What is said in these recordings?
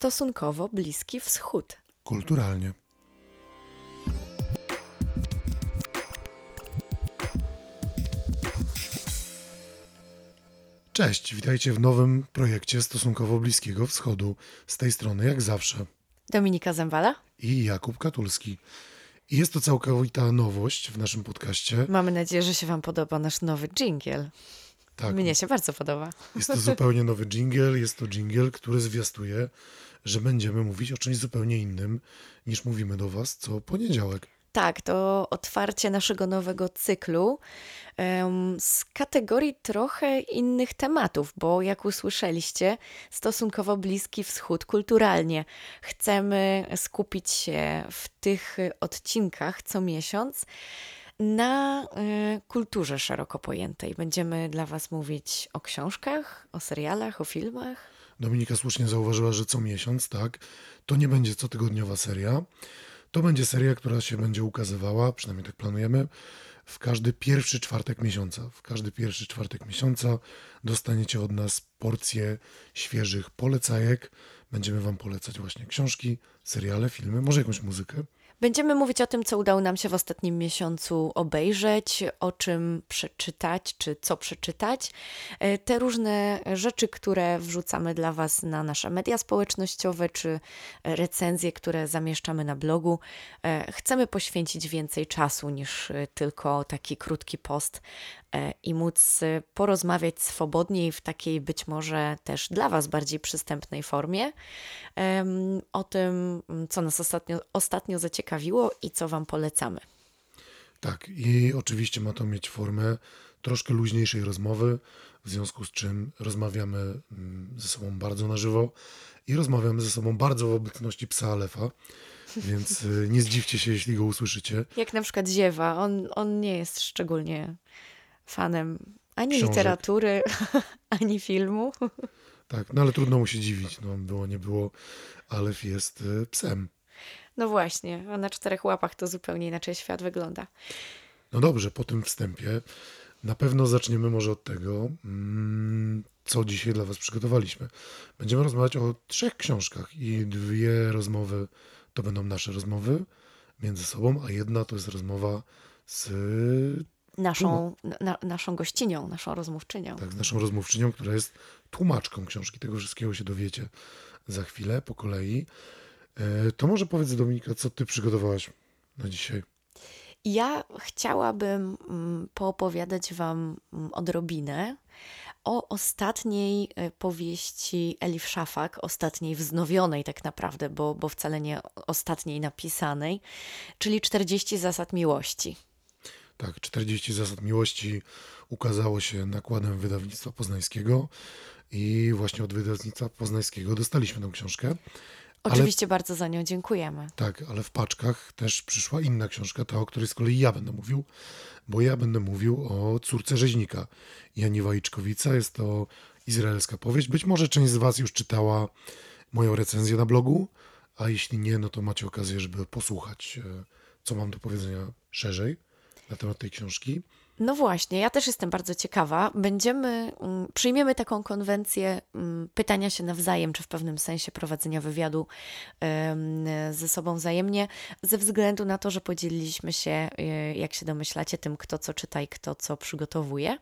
stosunkowo Bliski Wschód. Kulturalnie. Cześć, witajcie w nowym projekcie Stosunkowo Bliskiego Wschodu. Z tej strony, jak zawsze, Dominika Zembala. i Jakub Katulski. I jest to całkowita nowość w naszym podcaście. Mamy nadzieję, że się Wam podoba nasz nowy dżingiel. Tak, Mnie się bardzo podoba. jest to zupełnie nowy jingle. Jest to jingle, który zwiastuje, że będziemy mówić o czymś zupełnie innym niż mówimy do Was co poniedziałek. Tak, to otwarcie naszego nowego cyklu em, z kategorii trochę innych tematów, bo jak usłyszeliście, stosunkowo bliski wschód kulturalnie. Chcemy skupić się w tych odcinkach co miesiąc na e, kulturze szeroko pojętej. Będziemy dla Was mówić o książkach, o serialach, o filmach. Dominika słusznie zauważyła, że co miesiąc, tak, to nie będzie cotygodniowa seria. To będzie seria, która się będzie ukazywała, przynajmniej tak planujemy, w każdy pierwszy czwartek miesiąca. W każdy pierwszy czwartek miesiąca dostaniecie od nas porcję świeżych polecajek. Będziemy Wam polecać właśnie książki, seriale, filmy, może jakąś muzykę. Będziemy mówić o tym, co udało nam się w ostatnim miesiącu obejrzeć, o czym przeczytać, czy co przeczytać. E, Te różne rzeczy, które wrzucamy dla Was na nasze media społecznościowe, czy recenzje, które zamieszczamy na blogu, e, chcemy poświęcić więcej czasu niż e, tylko taki krótki post i móc porozmawiać swobodniej w takiej być może też dla Was bardziej przystępnej formie o tym, co nas ostatnio, ostatnio zaciekawiło i co Wam polecamy. Tak, i oczywiście ma to mieć formę troszkę luźniejszej rozmowy, w związku z czym rozmawiamy mm, ze sobą bardzo na żywo i rozmawiamy ze sobą bardzo w obecności psa Alefa, więc y, nie zdziwcie się, jeśli go usłyszycie. Jak na przykład Ziewa, on, on nie jest szczególnie fanem ani Książek. literatury, ani filmu. Tak, no ale trudno mu się dziwić, no było, nie było, Alef jest y, psem. No właśnie, a na czterech łapach to zupełnie inaczej świat wygląda. No dobrze, po tym wstępie na pewno zaczniemy może od tego, mm, co dzisiaj dla Was przygotowaliśmy. Będziemy rozmawiać o trzech książkach i dwie rozmowy to będą nasze rozmowy między sobą, a jedna to jest rozmowa z, Naszą, na, naszą gościnią, naszą rozmówczynią. tak, z naszą rozmówczynią, która jest tłumaczką książki. Tego wszystkiego się dowiecie za chwilę, po kolei. E, To może powiedz Dominika, co Ty przygotowałaś na dzisiaj? Ja chciałabym mm, poopowiadać Wam mm, odrobinę o ostatniej e, powieści Elif Szafak, ostatniej wznowionej tak naprawdę, bo, bo wcale nie ostatniej napisanej, czyli 40 zasad miłości. Tak, 40 zasad miłości ukazało się nakładem wydawnictwa poznańskiego i właśnie od wydawnictwa poznańskiego dostaliśmy tę książkę. Ale- Oczywiście bardzo za nią dziękujemy. Tak, ale w paczkach też przyszła inna książka, ta, o której z kolei ja będę mówił, bo ja będę mówił o córce rzeźnika Janiwa Iczkowica. Jest to izraelska powieść. Być może część z Was już czytała moją recenzję na blogu, a jeśli nie, no to macie okazję, żeby posłuchać, e, co mam do powiedzenia szerzej na temat tej książki. No właśnie, ja też jestem bardzo ciekawa. Będziemy, mm, przyjmiemy taką konwencję mm, pytania się nawzajem, czy w pewnym sensie prowadzenia wywiadu ze sobą wzajemnie, ze względu na to, że podzieliliśmy się, e, jak się domyślacie, tym, kto co czyta i kto co przygotowuje.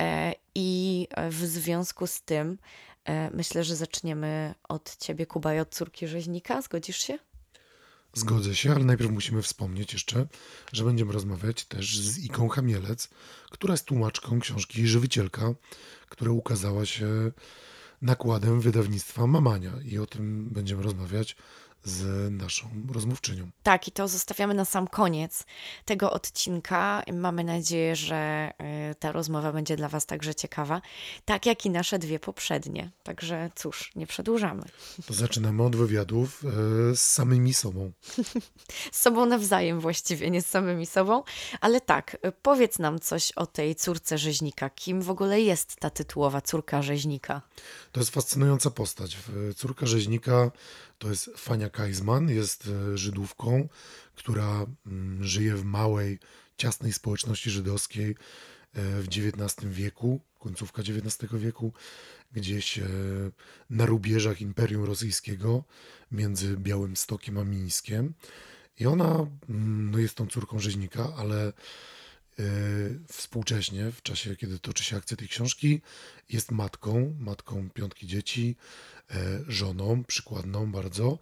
E, I w związku z tym e, myślę, że zaczniemy od ciebie, Kuba, i od córki rzeźnika. Zgodzisz się? Zgodzę się, ale najpierw musimy wspomnieć jeszcze, że będziemy rozmawiać też z Iką Chamielec, która jest tłumaczką książki Żywicielka, która ukazała się nakładem wydawnictwa Mamania. I o tym będziemy rozmawiać z naszą rozmówczynią. Tak, i to zostawiamy na sam koniec tego odcinka. Mamy nadzieję, że y, ta rozmowa będzie dla Was także ciekawa, tak jak i nasze dwie poprzednie. Także cóż, nie przedłużamy. To zaczynamy od wywiadów e, z samymi sobą. Z sobą nawzajem właściwie, nie z samymi sobą. Ale tak, y, powiedz nam coś o tej córce rzeźnika. Kim w ogóle jest ta tytułowa córka rzeźnika? To jest fascynująca postać. Córka rzeźnika to jest Fania Kaisman, jest e, Żydówką, która mm, żyje w małej, ciasnej społeczności żydowskiej e, w XIX wieku, końcówka XIX wieku, gdzieś e, na rubieżach Imperium Rosyjskiego między Białym Stokiem a Mińskiem. I ona mm, no, jest tą córką rzeźnika, ale współcześnie, w czasie, kiedy toczy się akcja tej książki, jest matką, matką piątki dzieci, żoną, przykładną bardzo,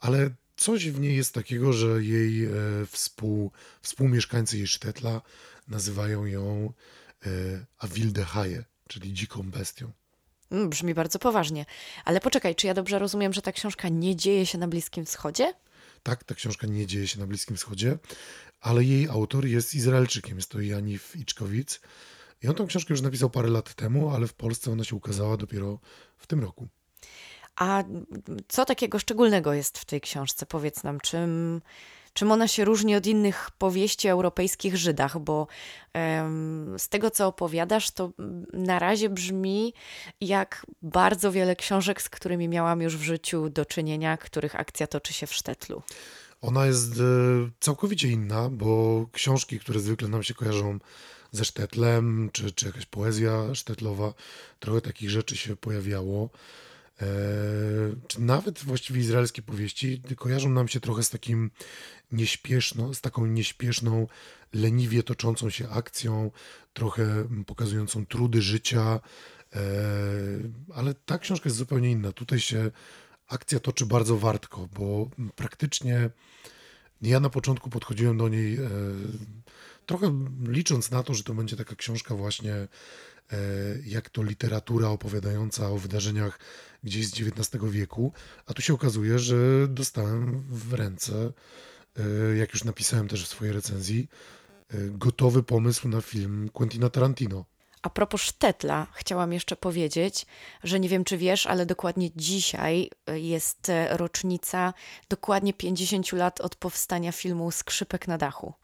ale coś w niej jest takiego, że jej e, współ, współmieszkańcy jej sztetla nazywają ją e, Awildehaje, czyli dziką bestią. Mm, brzmi bardzo poważnie. Ale poczekaj, czy ja dobrze rozumiem, że ta książka nie dzieje się na Bliskim Wschodzie? Tak, ta książka nie dzieje się na Bliskim Wschodzie, ale jej autor jest Izraelczykiem, jest to Janif Iczkowic. I on tą książkę już napisał parę lat temu, ale w Polsce ona się ukazała dopiero w tym roku. A co takiego szczególnego jest w tej książce? Powiedz nam, czym, czym ona się różni od innych powieści o europejskich Żydach? Bo um, z tego, co opowiadasz, to na razie brzmi jak bardzo wiele książek, z którymi miałam już w życiu do czynienia, których akcja toczy się w Sztetlu. Ona jest e, całkowicie inna, bo książki, które zwykle nam się kojarzą ze Sztetlem, czy, czy jakaś poezja sztetlowa, trochę takich rzeczy się pojawiało. E, czy nawet właściwie izraelskie powieści kojarzą nam się trochę z takim nieśpieszną, z taką nieśpieszną, leniwie toczącą się akcją, trochę pokazującą trudy życia, e, ale ta książka jest zupełnie inna. Tutaj się akcja toczy bardzo wartko, bo praktycznie ja na początku podchodziłem do niej e, trochę licząc na to, że to będzie taka książka właśnie jak to literatura opowiadająca o wydarzeniach gdzieś z XIX wieku, a tu się okazuje, że dostałem w ręce, e, jak już napisałem też w swojej recenzji, e, gotowy pomysł na film Quentina Tarantino. A propos Sztetla, chciałam jeszcze powiedzieć, że nie wiem, czy wiesz, ale dokładnie dzisiaj e, jest rocznica dokładnie 50 lat od powstania filmu Skrzypek na dachu.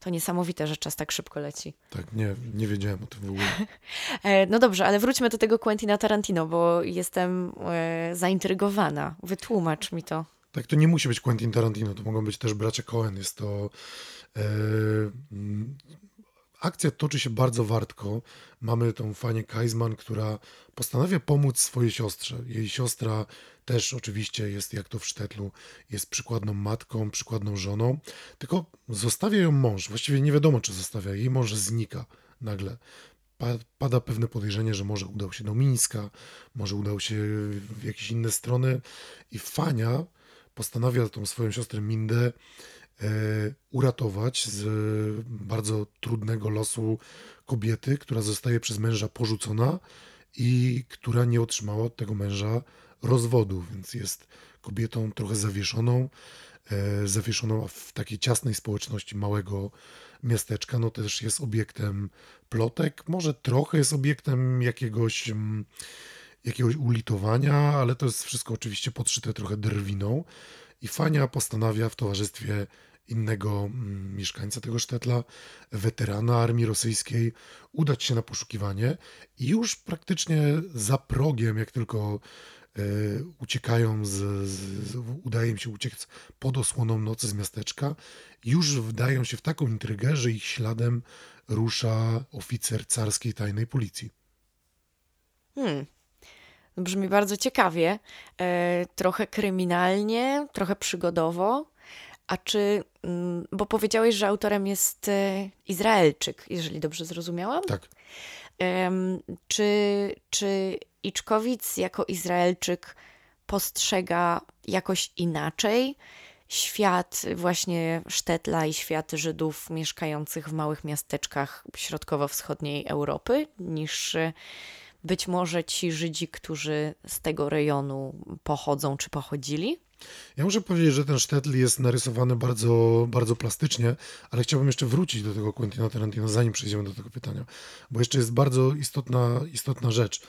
To niesamowite, że czas tak szybko leci. Tak, nie, nie wiedziałem o tym w ogóle. E, no dobrze, ale wróćmy do tego Quentina Tarantino, bo jestem e, zaintrygowana. Wytłumacz mi to. Tak, to nie musi być Quentin Tarantino, to mogą być też bracia Cohen. Jest to e, akcja toczy się bardzo wartko. Mamy tą Fanię Kaisman, która postanawia pomóc swojej siostrze. Jej siostra też oczywiście jest, jak to w Sztetlu, jest przykładną matką, przykładną żoną, tylko zostawia ją mąż. Właściwie nie wiadomo, czy zostawia. Jej mąż znika nagle. Pada pewne podejrzenie, że może udał się do Mińska, może udał się w jakieś inne strony i Fania postanawia tą swoją siostrę Mindę uratować z bardzo trudnego losu kobiety, która zostaje przez męża porzucona i która nie otrzymała od tego męża rozwodu, więc jest kobietą trochę zawieszoną, e, zawieszoną w takiej ciasnej społeczności małego miasteczka, no też jest obiektem plotek, może trochę jest obiektem jakiegoś mm, jakiegoś ulitowania, ale to jest wszystko oczywiście podszyte trochę drwiną i Fania postanawia w towarzystwie innego mm, mieszkańca tego sztetla, weterana armii rosyjskiej, udać się na poszukiwanie i już praktycznie za progiem, jak tylko e, uciekają, z, z, udaje im się uciec pod osłoną nocy z miasteczka, już wdają się w taką intrygę, że ich śladem rusza oficer carskiej tajnej policji. Hmm. Brzmi bardzo ciekawie, e, trochę kryminalnie, trochę przygodowo. A czy, mm, bo powiedziałeś, że autorem jest e, Izraelczyk, jeżeli dobrze zrozumiałam? Tak. Czy, czy Iczkowic jako Izraelczyk postrzega jakoś inaczej świat właśnie Sztetla i świat Żydów mieszkających w małych miasteczkach środkowo-wschodniej Europy niż być może ci Żydzi, którzy z tego rejonu pochodzą czy pochodzili? Ja muszę powiedzieć, że ten Sztetl jest narysowany bardzo, bardzo plastycznie, ale chciałbym jeszcze wrócić do tego Quentina Tarantino, zanim przejdziemy do tego pytania, bo jeszcze jest bardzo istotna, istotna rzecz,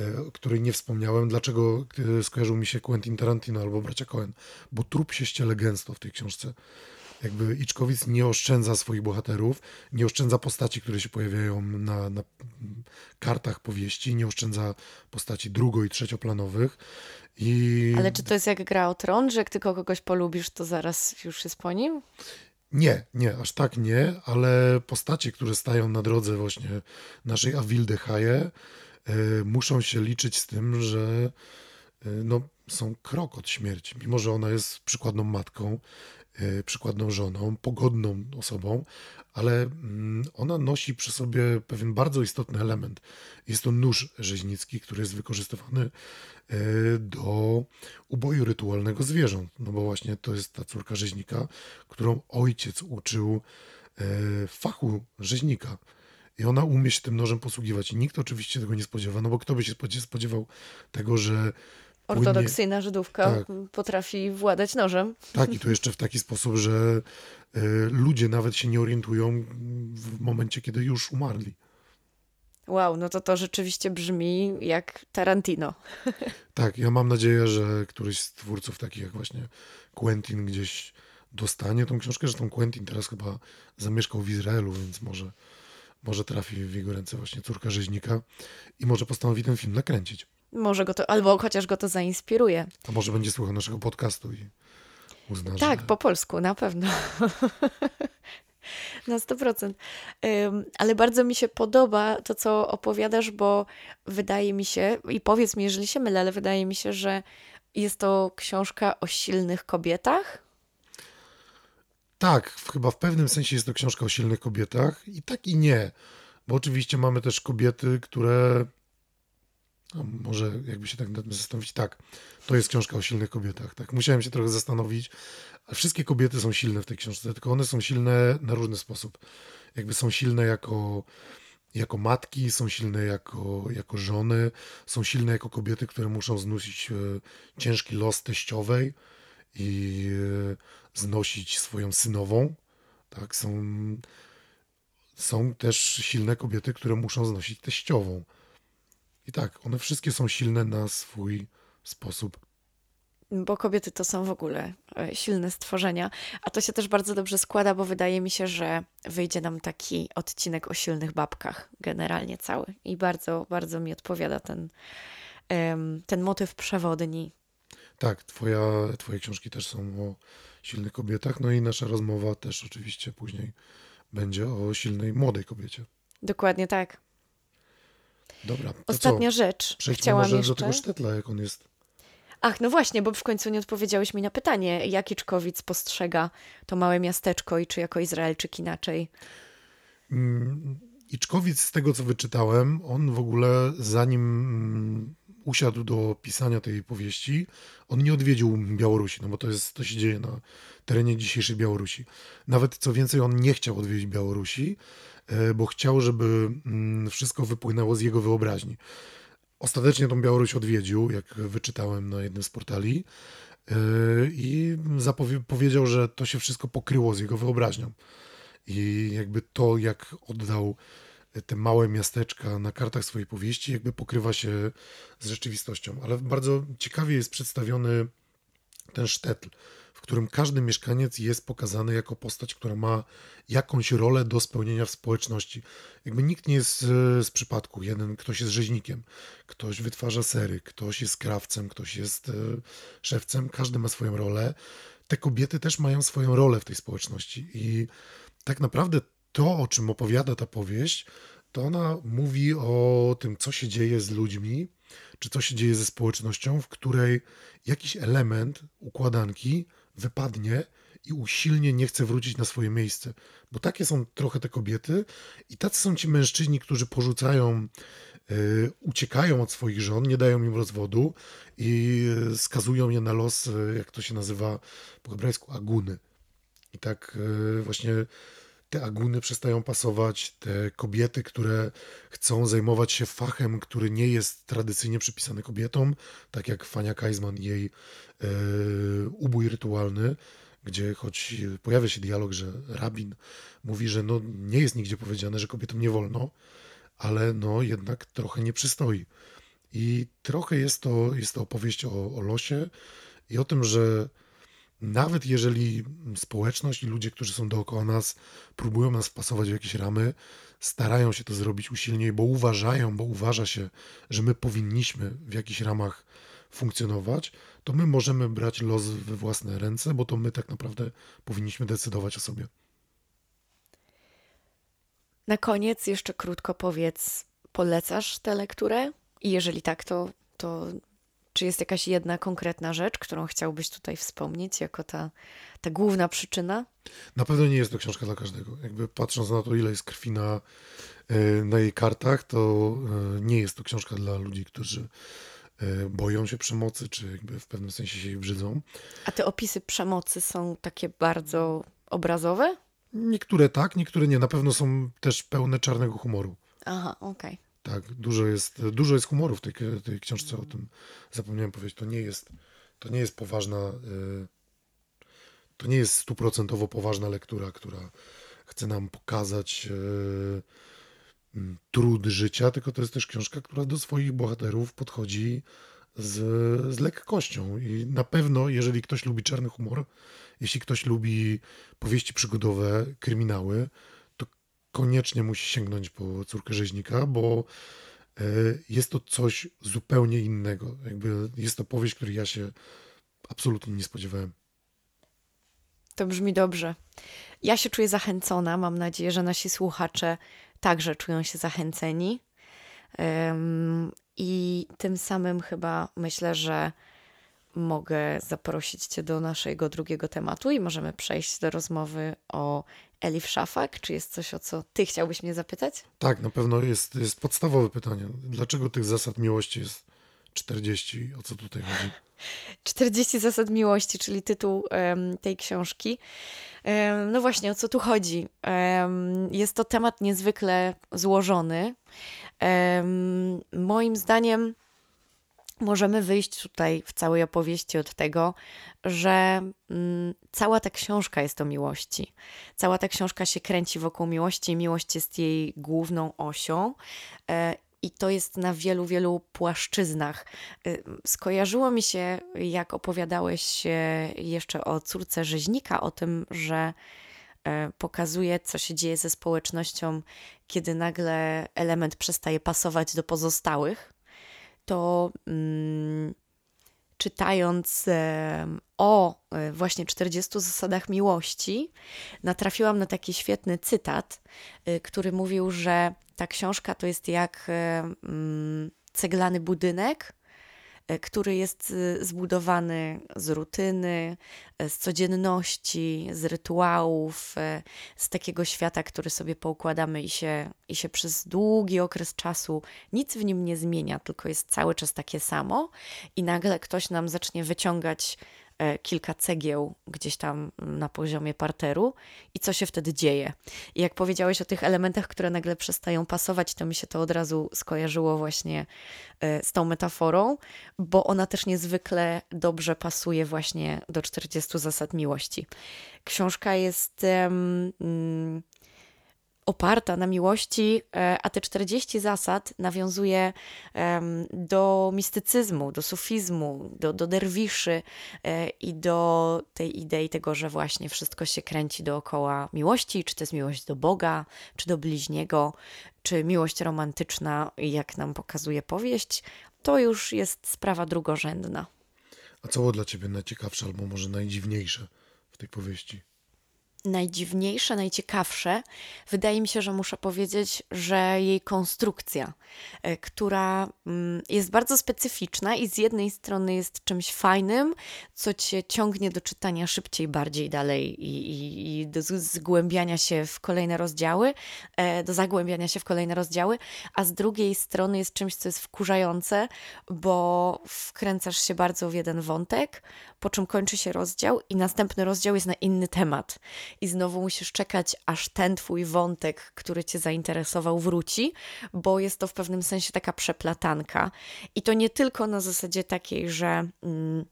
e, o której nie wspomniałem. Dlaczego e, skojarzył mi się Quentin Tarantino albo bracia Cohen? Bo trup się ściele gęsto w tej książce jakby Iczkowic nie oszczędza swoich bohaterów, nie oszczędza postaci, które się pojawiają na, na kartach powieści, nie oszczędza postaci drugo- i trzecioplanowych. I... Ale czy to jest jak gra o tron, że jak tylko kogoś polubisz, to zaraz już jest po nim? Nie, nie, aż tak nie, ale postacie, które stają na drodze właśnie naszej Avilde Haje, y, muszą się liczyć z tym, że y, no, są krok od śmierci. Mimo, że ona jest przykładną matką, przykładną żoną, pogodną osobą, ale mm, ona nosi przy sobie pewien bardzo istotny element. Jest to nóż rzeźnicki, który jest wykorzystywany E, do uboju rytualnego zwierząt. No bo właśnie to jest ta córka rzeźnika, którą ojciec uczył e, fachu rzeźnika. I ona umie się tym nożem posługiwać. I nikt oczywiście tego nie spodziewa, no bo kto by się spodziewał tego, że. Ortodoksyjna Żydówka tak. potrafi władać nożem. Tak, i to jeszcze w taki sposób, że y, ludzie nawet się nie orientują w momencie, kiedy już umarli. Wow, no to to rzeczywiście brzmi jak Tarantino. Tak, ja mam nadzieję, że któryś z twórców takich jak właśnie Quentin gdzieś dostanie tą książkę. Zresztą Quentin teraz chyba zamieszkał w Izraelu, więc może, może trafi w jego ręce właśnie córka rzeźnika i może postanowi ten film nakręcić. Może go to, albo chociaż go to zainspiruje. A może będzie słuchał naszego podcastu i uzna, Tak, że... po polsku, na pewno. Na 100%. Ale bardzo mi się podoba to, co opowiadasz, bo wydaje mi się, i powiedz mi, jeżeli się mylę, ale wydaje mi się, że jest to książka o silnych kobietach. Tak, chyba w pewnym sensie jest to książka o silnych kobietach i tak i nie. Bo oczywiście mamy też kobiety, które. No, może jakby się tak zastanowić, tak, to jest książka o silnych kobietach. Tak, musiałem się trochę zastanowić, wszystkie kobiety są silne w tej książce, tylko one są silne na różny sposób. Jakby są silne jako, jako matki, są silne jako, jako żony, są silne jako kobiety, które muszą znosić e, ciężki los teściowej i e, znosić swoją synową. Tak, są, są też silne kobiety, które muszą znosić teściową. I tak, one wszystkie są silne na swój sposób bo kobiety to są w ogóle e, silne stworzenia, a to się też bardzo dobrze składa, bo wydaje mi się, że wyjdzie nam taki odcinek o silnych babkach, generalnie cały. I bardzo, bardzo mi odpowiada ten, ten motyw przewodni. Tak, twoja, twoje książki też są o silnych kobietach, no i nasza rozmowa też oczywiście później będzie o silnej młodej kobiecie. Dokładnie tak. Dobra. Ostatnia co? rzecz. Przejdźmy Chciałam może jeszcze... do tego sztetla, jak on jest Ach, no właśnie, bo w końcu nie odpowiedziałeś mi na pytanie, jak Iczkowic postrzega to małe miasteczko i czy jako Izraelczyk inaczej? Mm, Iczkowic, z tego co wyczytałem, on w ogóle zanim mm, usiadł do pisania tej powieści, on nie odwiedził Białorusi, no bo to, jest, to się dzieje na terenie dzisiejszej Białorusi. Nawet co więcej, on nie chciał odwiedzić Białorusi, e, bo chciał, żeby mm, wszystko wypłynęło z jego wyobraźni. Ostatecznie tą Białoruś odwiedził, jak wyczytałem na jednym z portali yy, i powiedział, że to się wszystko pokryło z jego wyobraźnią. I jakby to, jak oddał te małe miasteczka na kartach swojej powieści, jakby pokrywa się z rzeczywistością. Ale bardzo ciekawie jest przedstawiony ten sztetl którym każdy mieszkaniec jest pokazany jako postać, która ma jakąś rolę do spełnienia w społeczności. Jakby nikt nie jest z, z przypadku. Jeden, ktoś jest rzeźnikiem, ktoś wytwarza sery, ktoś jest krawcem, ktoś jest e, szewcem, każdy ma swoją rolę. Te kobiety też mają swoją rolę w tej społeczności i tak naprawdę to, o czym opowiada ta powieść, to ona mówi o tym, co się dzieje z ludźmi, czy co się dzieje ze społecznością, w której jakiś element układanki wypadnie i usilnie nie chce wrócić na swoje miejsce. Bo takie są trochę te kobiety i tacy są ci mężczyźni, którzy porzucają, yy, uciekają od swoich żon, nie dają im rozwodu i skazują je na los, yy, jak to się nazywa po hebrajsku, aguny. I tak yy, właśnie te aguny przestają pasować, te kobiety, które chcą zajmować się fachem, który nie jest tradycyjnie przypisany kobietom, tak jak Fania Kaisman i jej e, ubój rytualny, gdzie choć pojawia się dialog, że rabin mówi, że no nie jest nigdzie powiedziane, że kobietom nie wolno, ale no jednak trochę nie przystoi. I trochę jest to, jest to opowieść o, o losie i o tym, że nawet jeżeli społeczność i ludzie, którzy są dookoła nas, próbują nas wpasować w jakieś ramy, starają się to zrobić usilniej, bo uważają, bo uważa się, że my powinniśmy w jakichś ramach funkcjonować, to my możemy brać los we własne ręce, bo to my tak naprawdę powinniśmy decydować o sobie. Na koniec jeszcze krótko powiedz, polecasz tę lekturę? I jeżeli tak, to, to czy jest jakaś jedna konkretna rzecz, którą chciałbyś tutaj wspomnieć jako ta, ta główna przyczyna? Na pewno nie jest to książka dla każdego. Jakby patrząc na to, ile jest krwi na, e, na jej kartach, to e, nie jest to książka dla ludzi, którzy e, boją się przemocy, czy jakby w pewnym sensie się jej brzydzą. A te opisy przemocy są takie bardzo obrazowe? Niektóre tak, niektóre nie. Na pewno są też pełne czarnego humoru. Aha, okej. Okay. Tak, dużo jest, dużo jest humoru w tej, tej książce, o tym zapomniałem powiedzieć. To nie jest, to nie jest poważna, y, to nie jest stuprocentowo poważna lektura, która chce nam pokazać y, trud życia, tylko to jest też książka, która do swoich bohaterów podchodzi z, z lekkością. I na pewno, jeżeli ktoś lubi czarny humor, jeśli ktoś lubi powieści przygodowe, kryminały, koniecznie musi sięgnąć po córkę rzeźnika, bo e, jest to coś zupełnie innego. Jakby jest to powieść, której ja się absolutnie nie spodziewałem. To brzmi dobrze. Ja się czuję zachęcona. Mam nadzieję, że nasi słuchacze także czują się zachęceni. I tym samym chyba myślę, że mogę zaprosić Cię do naszego drugiego tematu i możemy przejść do rozmowy o Elif Szafak? Czy jest coś, o co Ty chciałbyś mnie zapytać? Tak, na pewno jest, jest podstawowe pytanie. Dlaczego tych zasad miłości jest 40? O co tutaj chodzi? 40 zasad miłości, czyli tytuł um, tej książki. Um, no właśnie, o co tu chodzi? Um, jest to temat niezwykle złożony. moim zdaniem możemy wyjść tutaj w całej opowieści od tego, że mm, cała ta książka jest o miłości. Cała ta książka się kręci wokół miłości i miłość jest jej główną osią. E, i to jest na wielu, wielu płaszczyznach. E, skojarzyło mi się, jak opowiadałeś jeszcze o córce rzeźnika, o tym, że e, pokazuje, co się dzieje ze społecznością, kiedy nagle element przestaje pasować do pozostałych to mm, czytając o e, właśnie 40 zasadach miłości, natrafiłam na taki świetny cytat, e, który mówił, że ta książka to jest jak mm, ceglany budynek, który jest e, zbudowany z rutyny, e, z codzienności, z rytuałów, z takiego świata, który sobie poukładamy i się, i się przez długi okres czasu nic w nim nie zmienia, tylko jest cały czas takie samo, i nagle ktoś nam zacznie wyciągać E, kilka cegieł gdzieś tam na poziomie parteru i co się wtedy dzieje. I jak powiedziałeś o tych elementach, które nagle przestają pasować, to mi się to od razu skojarzyło właśnie e, z tą metaforą, bo ona też niezwykle dobrze pasuje właśnie do 40 zasad miłości. Książka jest um, oparta na miłości, e, a te 40 zasad nawiązuje do mistycyzmu, do sufizmu, do, do derwiszy e, i do tej idei tego, że właśnie wszystko się kręci dookoła miłości, czy to jest miłość do Boga, czy do bliźniego, czy miłość romantyczna, jak nam pokazuje powieść, to już jest sprawa drugorzędna. A co było dla Ciebie najciekawsze albo może najdziwniejsze w tej powieści? Najdziwniejsze, najciekawsze, wydaje mi się, że muszę powiedzieć, że jej konstrukcja, e, która mm, jest bardzo specyficzna i z jednej strony jest czymś fajnym, co cię ciągnie do czytania szybciej, bardziej dalej i, i, i do zgłębiania się w kolejne rozdziały, e, do zagłębiania się w kolejne rozdziały, a z drugiej strony jest czymś, co jest wkurzające, bo wkręcasz się bardzo w jeden wątek, po czym kończy się rozdział i następny rozdział jest na inny temat. I znowu musisz czekać, aż ten twój wątek, który cię zainteresował, wróci, bo jest to w pewnym sensie taka przeplatanka. I to nie tylko na zasadzie takiej, że. Mm,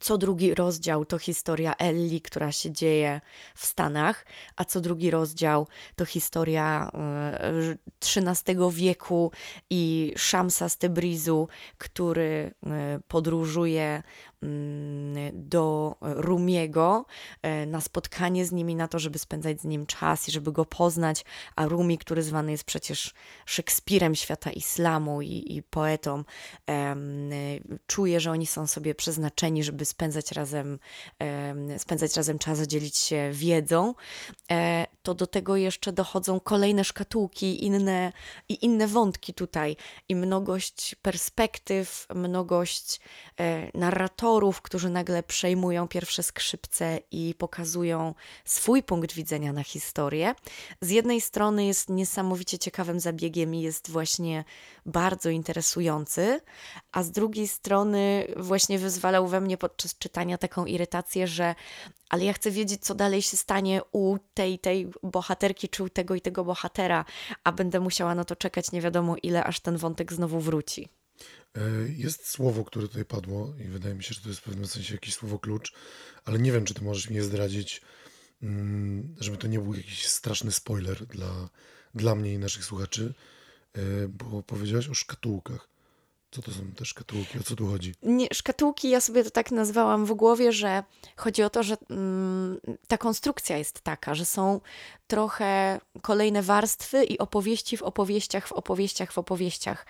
co drugi rozdział to historia Ellie, która się dzieje w Stanach, a co drugi rozdział to historia XIII e, wieku i Shamsa z Tebrizu, który e, podróżuje do Rumiego e, na spotkanie z nimi, na to, żeby spędzać z nim czas i żeby go poznać, a Rumi, który zwany jest przecież Szekspirem świata islamu i, i poetą, czuje, że oni są sobie przeznaczeni, żeby spędzać razem, spędzać razem czas, dzielić się wiedzą, e, to do tego jeszcze dochodzą kolejne szkatułki inne, i inne wątki tutaj. I mnogość perspektyw, mnogość e, narratorów, którzy nagle przejmują pierwsze skrzypce i pokazują swój punkt widzenia na historię. Z jednej strony jest niesamowicie ciekawym zabiegiem i jest właśnie bardzo interesujący, a z drugiej strony właśnie wyzwalał we mnie podczas czytania taką irytację, że ale ja chcę wiedzieć, co dalej się stanie u tej, tej bohaterki, czy u tego i tego bohatera, a będę musiała na to czekać nie wiadomo ile, aż ten wątek znowu wróci. E, jest słowo, które tutaj padło i wydaje mi się, że to jest w pewnym sensie jakieś słowo klucz, ale nie wiem, czy ty możesz mi je zdradzić, mm, żeby to nie był jakiś straszny spoiler dla, dla mnie i naszych słuchaczy, e, bo powiedziałaś o szkatułkach. Co to są te szkatułki? O co tu chodzi? Nie, szkatułki ja sobie to tak nazwałam w głowie, że chodzi o to, że mm, ta konstrukcja jest taka, że są trochę kolejne warstwy i opowieści w opowieściach, w opowieściach, w opowieściach,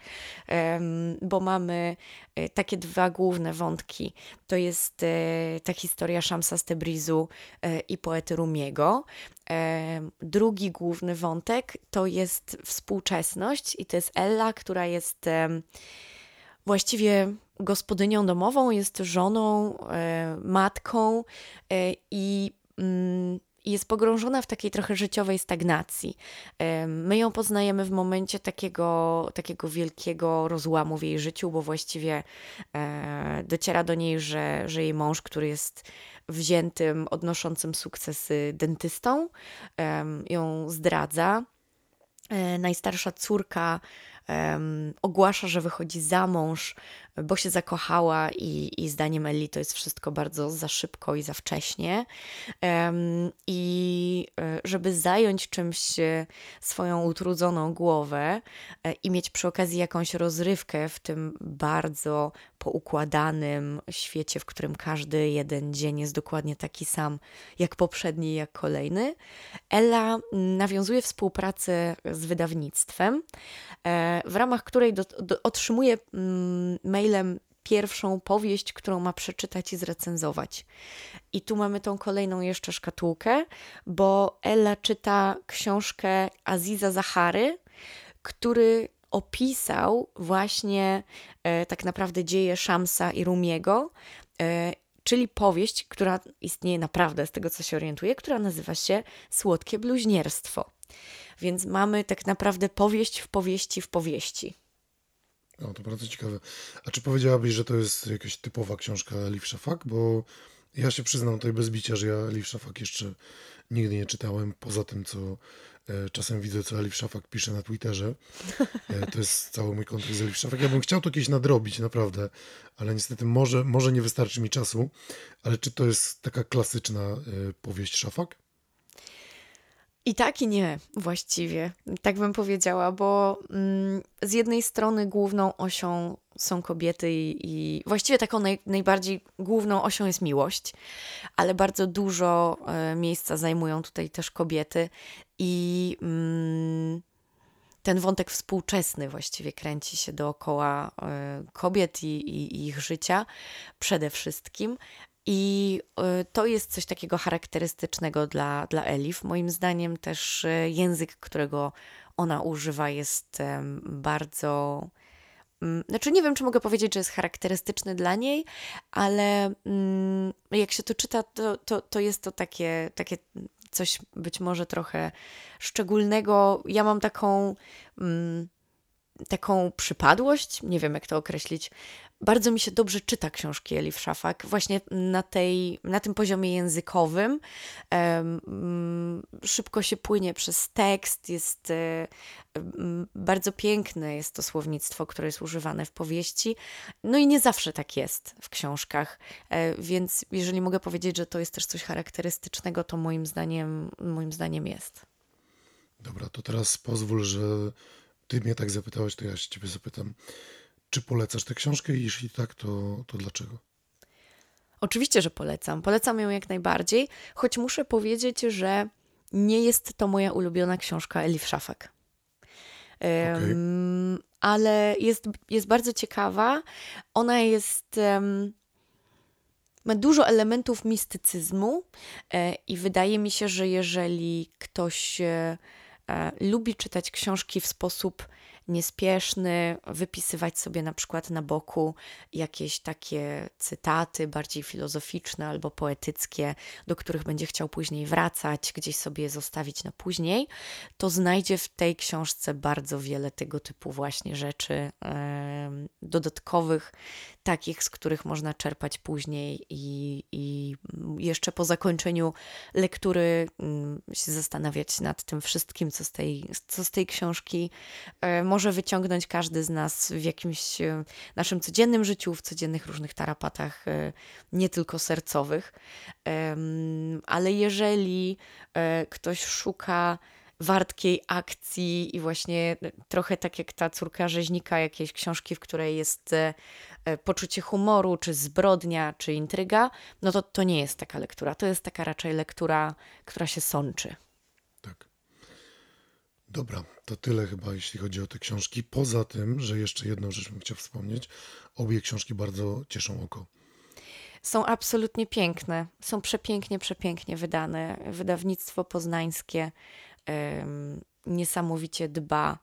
um, bo mamy e, takie dwa główne wątki. To jest e, ta historia Shamsa z Tebrizu e, i poety Rumiego. Drugi główny wątek to jest współczesność i to jest Ella, która jest właściwie gospodynią domową, jest żoną, e, matką e, i mm, jest pogrążona w takiej trochę życiowej stagnacji. E, my ją poznajemy w momencie takiego, takiego wielkiego rozłamu w jej życiu, bo właściwie dociera do niej, że, że jej mąż, który jest wziętym, odnoszącym sukcesy dentystą, ją zdradza. Najstarsza córka um, ogłasza, że wychodzi za mąż, bo się zakochała i, i zdaniem Eli to jest wszystko bardzo za szybko i za wcześnie. Um, I e, żeby zająć czymś e, swoją utrudzoną głowę e, i mieć przy okazji jakąś rozrywkę w tym bardzo poukładanym świecie, w którym każdy jeden dzień jest dokładnie taki sam jak poprzedni, jak kolejny, Ella nawiązuje współpracę z wydawnictwem, w ramach której do, do, otrzymuje mm, mailem pierwszą powieść, którą ma przeczytać i zrecenzować. I tu mamy tą kolejną jeszcze szkatułkę, bo Ella czyta książkę Aziza Zahary, który opisał właśnie e, tak naprawdę dzieje Shamsa i Rumiego, e, czyli powieść, która istnieje naprawdę, z tego co się orientuję, która nazywa się Słodkie bluźnierstwo. Więc mamy tak naprawdę powieść w powieści w powieści. O, to bardzo ciekawe. A czy powiedziałabyś, że to jest jakaś typowa książka Elif Szafak? Bo ja się przyznam tutaj bez bicia, że ja Elif Szafak jeszcze nigdy nie czytałem, poza tym, co e, czasem widzę, co Elif Szafak pisze na Twitterze. E, to jest cały mój kontekst z Elif Szafak. Ja bym chciał to kiedyś nadrobić, naprawdę, ale niestety może, może nie wystarczy mi czasu. Ale czy to jest taka klasyczna e, powieść Szafak? I tak i nie, właściwie, tak bym powiedziała, bo mm, z jednej strony główną osią są kobiety i, i właściwie taką naj, najbardziej główną osią jest miłość, ale bardzo dużo e, miejsca zajmują tutaj też kobiety i mm, ten wątek współczesny właściwie kręci się dookoła e, kobiet i, i, i ich życia przede wszystkim, i y, to jest coś takiego charakterystycznego dla, dla Elif. Moim zdaniem też y, język, którego ona używa, jest bardzo. Mm, znaczy, nie wiem, czy mogę powiedzieć, że jest charakterystyczny dla niej, ale mm, jak się to czyta, to, to, to jest to takie, takie coś być może trochę szczególnego. Ja mam taką. Mm, taką przypadłość, nie wiem jak to określić, bardzo mi się dobrze czyta książki Elif Szafak, właśnie na, tej, na tym poziomie językowym. Um, szybko się płynie przez tekst, jest um, bardzo piękne jest to słownictwo, które jest używane w powieści. No i nie zawsze tak jest w książkach, e, więc jeżeli mogę powiedzieć, że to jest też coś charakterystycznego, to moim zdaniem, moim zdaniem jest. Dobra, to teraz pozwól, że ty mnie tak zapytałeś, to ja się ciebie zapytam. Czy polecasz tę książkę? Jeśli tak, to, to dlaczego? Oczywiście, że polecam. Polecam ją jak najbardziej, choć muszę powiedzieć, że nie jest to moja ulubiona książka Elif Szafak. Okay. Um, ale jest, jest bardzo ciekawa. Ona jest. Um, ma dużo elementów mistycyzmu e, i wydaje mi się, że jeżeli ktoś e, e, lubi czytać książki w sposób niespieszny, wypisywać sobie na przykład na boku jakieś takie cytaty bardziej filozoficzne albo poetyckie, do których będzie chciał później wracać, gdzieś sobie zostawić na później, to znajdzie w tej książce bardzo wiele tego typu właśnie rzeczy dodatkowych, takich, z których można czerpać później i, i jeszcze po zakończeniu lektury mm, się zastanawiać nad tym wszystkim, co z tej, co z tej książki e, może wyciągnąć każdy z nas w jakimś e, naszym codziennym życiu, w codziennych różnych tarapatach, e, nie tylko sercowych. Ale jeżeli ktoś szuka wartkiej akcji i właśnie trochę tak jak ta córka rzeźnika, jakiejś książki, w której jest e, e, poczucie humoru, czy zbrodnia, czy intryga, no to to nie jest taka lektura. To jest taka raczej lektura, która się sączy. Tak. Dobra, to tyle chyba, jeśli chodzi o te książki. Poza tym, że jeszcze jedną rzecz bym chciał wspomnieć, obie książki bardzo cieszą oko. Są absolutnie piękne, są przepięknie, przepięknie wydane. Wydawnictwo poznańskie niesamowicie dba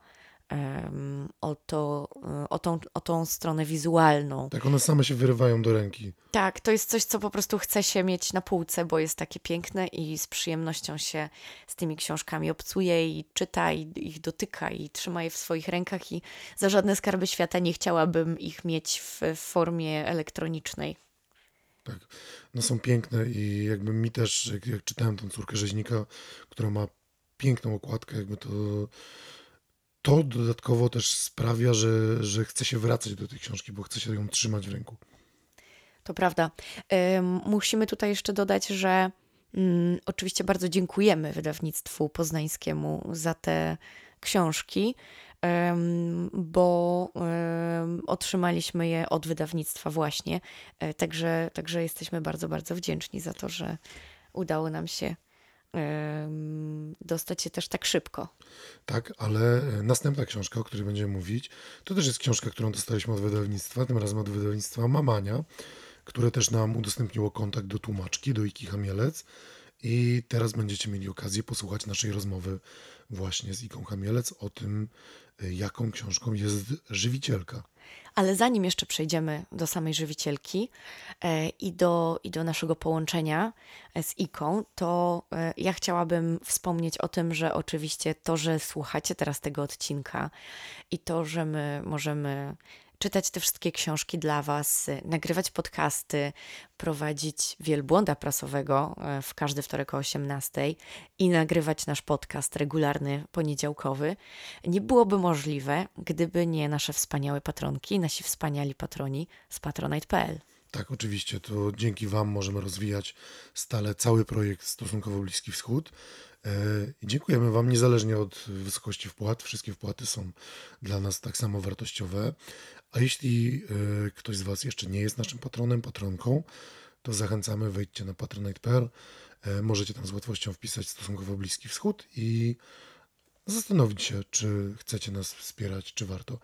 o, to, e, o, tą, o tą stronę wizualną. Tak, one same się wyrywają do ręki. Tak, to jest coś, co po prostu chce się mieć na półce, bo jest takie piękne i z przyjemnością się z tymi książkami obcuje i czyta i ich dotyka i trzyma je w swoich rękach i za żadne skarby świata nie chciałabym ich mieć w, w formie elektronicznej. Tak, no są piękne i jakby mi też, jak, jak czytałem tą córkę rzeźnika, która ma piękną okładkę, jakby to to dodatkowo też sprawia, że, że chce się wracać do tej książki, bo chce się ją trzymać w ręku. To prawda. Musimy tutaj jeszcze dodać, że mm, oczywiście bardzo dziękujemy wydawnictwu poznańskiemu za te książki, bo otrzymaliśmy je od wydawnictwa właśnie. E, także, także jesteśmy bardzo, bardzo wdzięczni za to, że udało nam się dostać się też tak szybko. Tak, ale e, następna książka, o której będziemy mówić, to też jest książka, którą dostaliśmy od wydawnictwa, tym razem od wydawnictwa Mamania, które też nam udostępniło kontakt do tłumaczki, do Iki Hamielec. I teraz będziecie mieli okazję posłuchać naszej rozmowy właśnie z Iką Hamielec o tym, e, jaką książką jest żywicielka. Ale zanim jeszcze przejdziemy do samej żywicielki e, i, do, i do naszego połączenia e, z Iką, to e, ja chciałabym wspomnieć o tym, że oczywiście to, że słuchacie teraz tego odcinka i to, że my możemy czytać te wszystkie książki dla Was, nagrywać podcasty, prowadzić wielbłąda prasowego e, w każdy wtorek o 18 i nagrywać nasz podcast regularny, poniedziałkowy, nie byłoby możliwe, gdyby nie nasze wspaniałe patronki, nasi wspaniali patroni z patronite.pl. Tak, oczywiście. To dzięki Wam możemy rozwijać stale cały projekt Stosunkowo Bliski Wschód. E, dziękujemy Wam niezależnie od wysokości wpłat. Wszystkie wpłaty są dla nas tak samo wartościowe. A jeśli e, ktoś z Was jeszcze nie jest naszym patronem, patronką, to zachęcamy, wejdźcie na patronite.pl. E, możecie tam z łatwością wpisać stosunkowo Bliski Wschód i zastanowić się, czy chcecie nas wspierać, czy warto.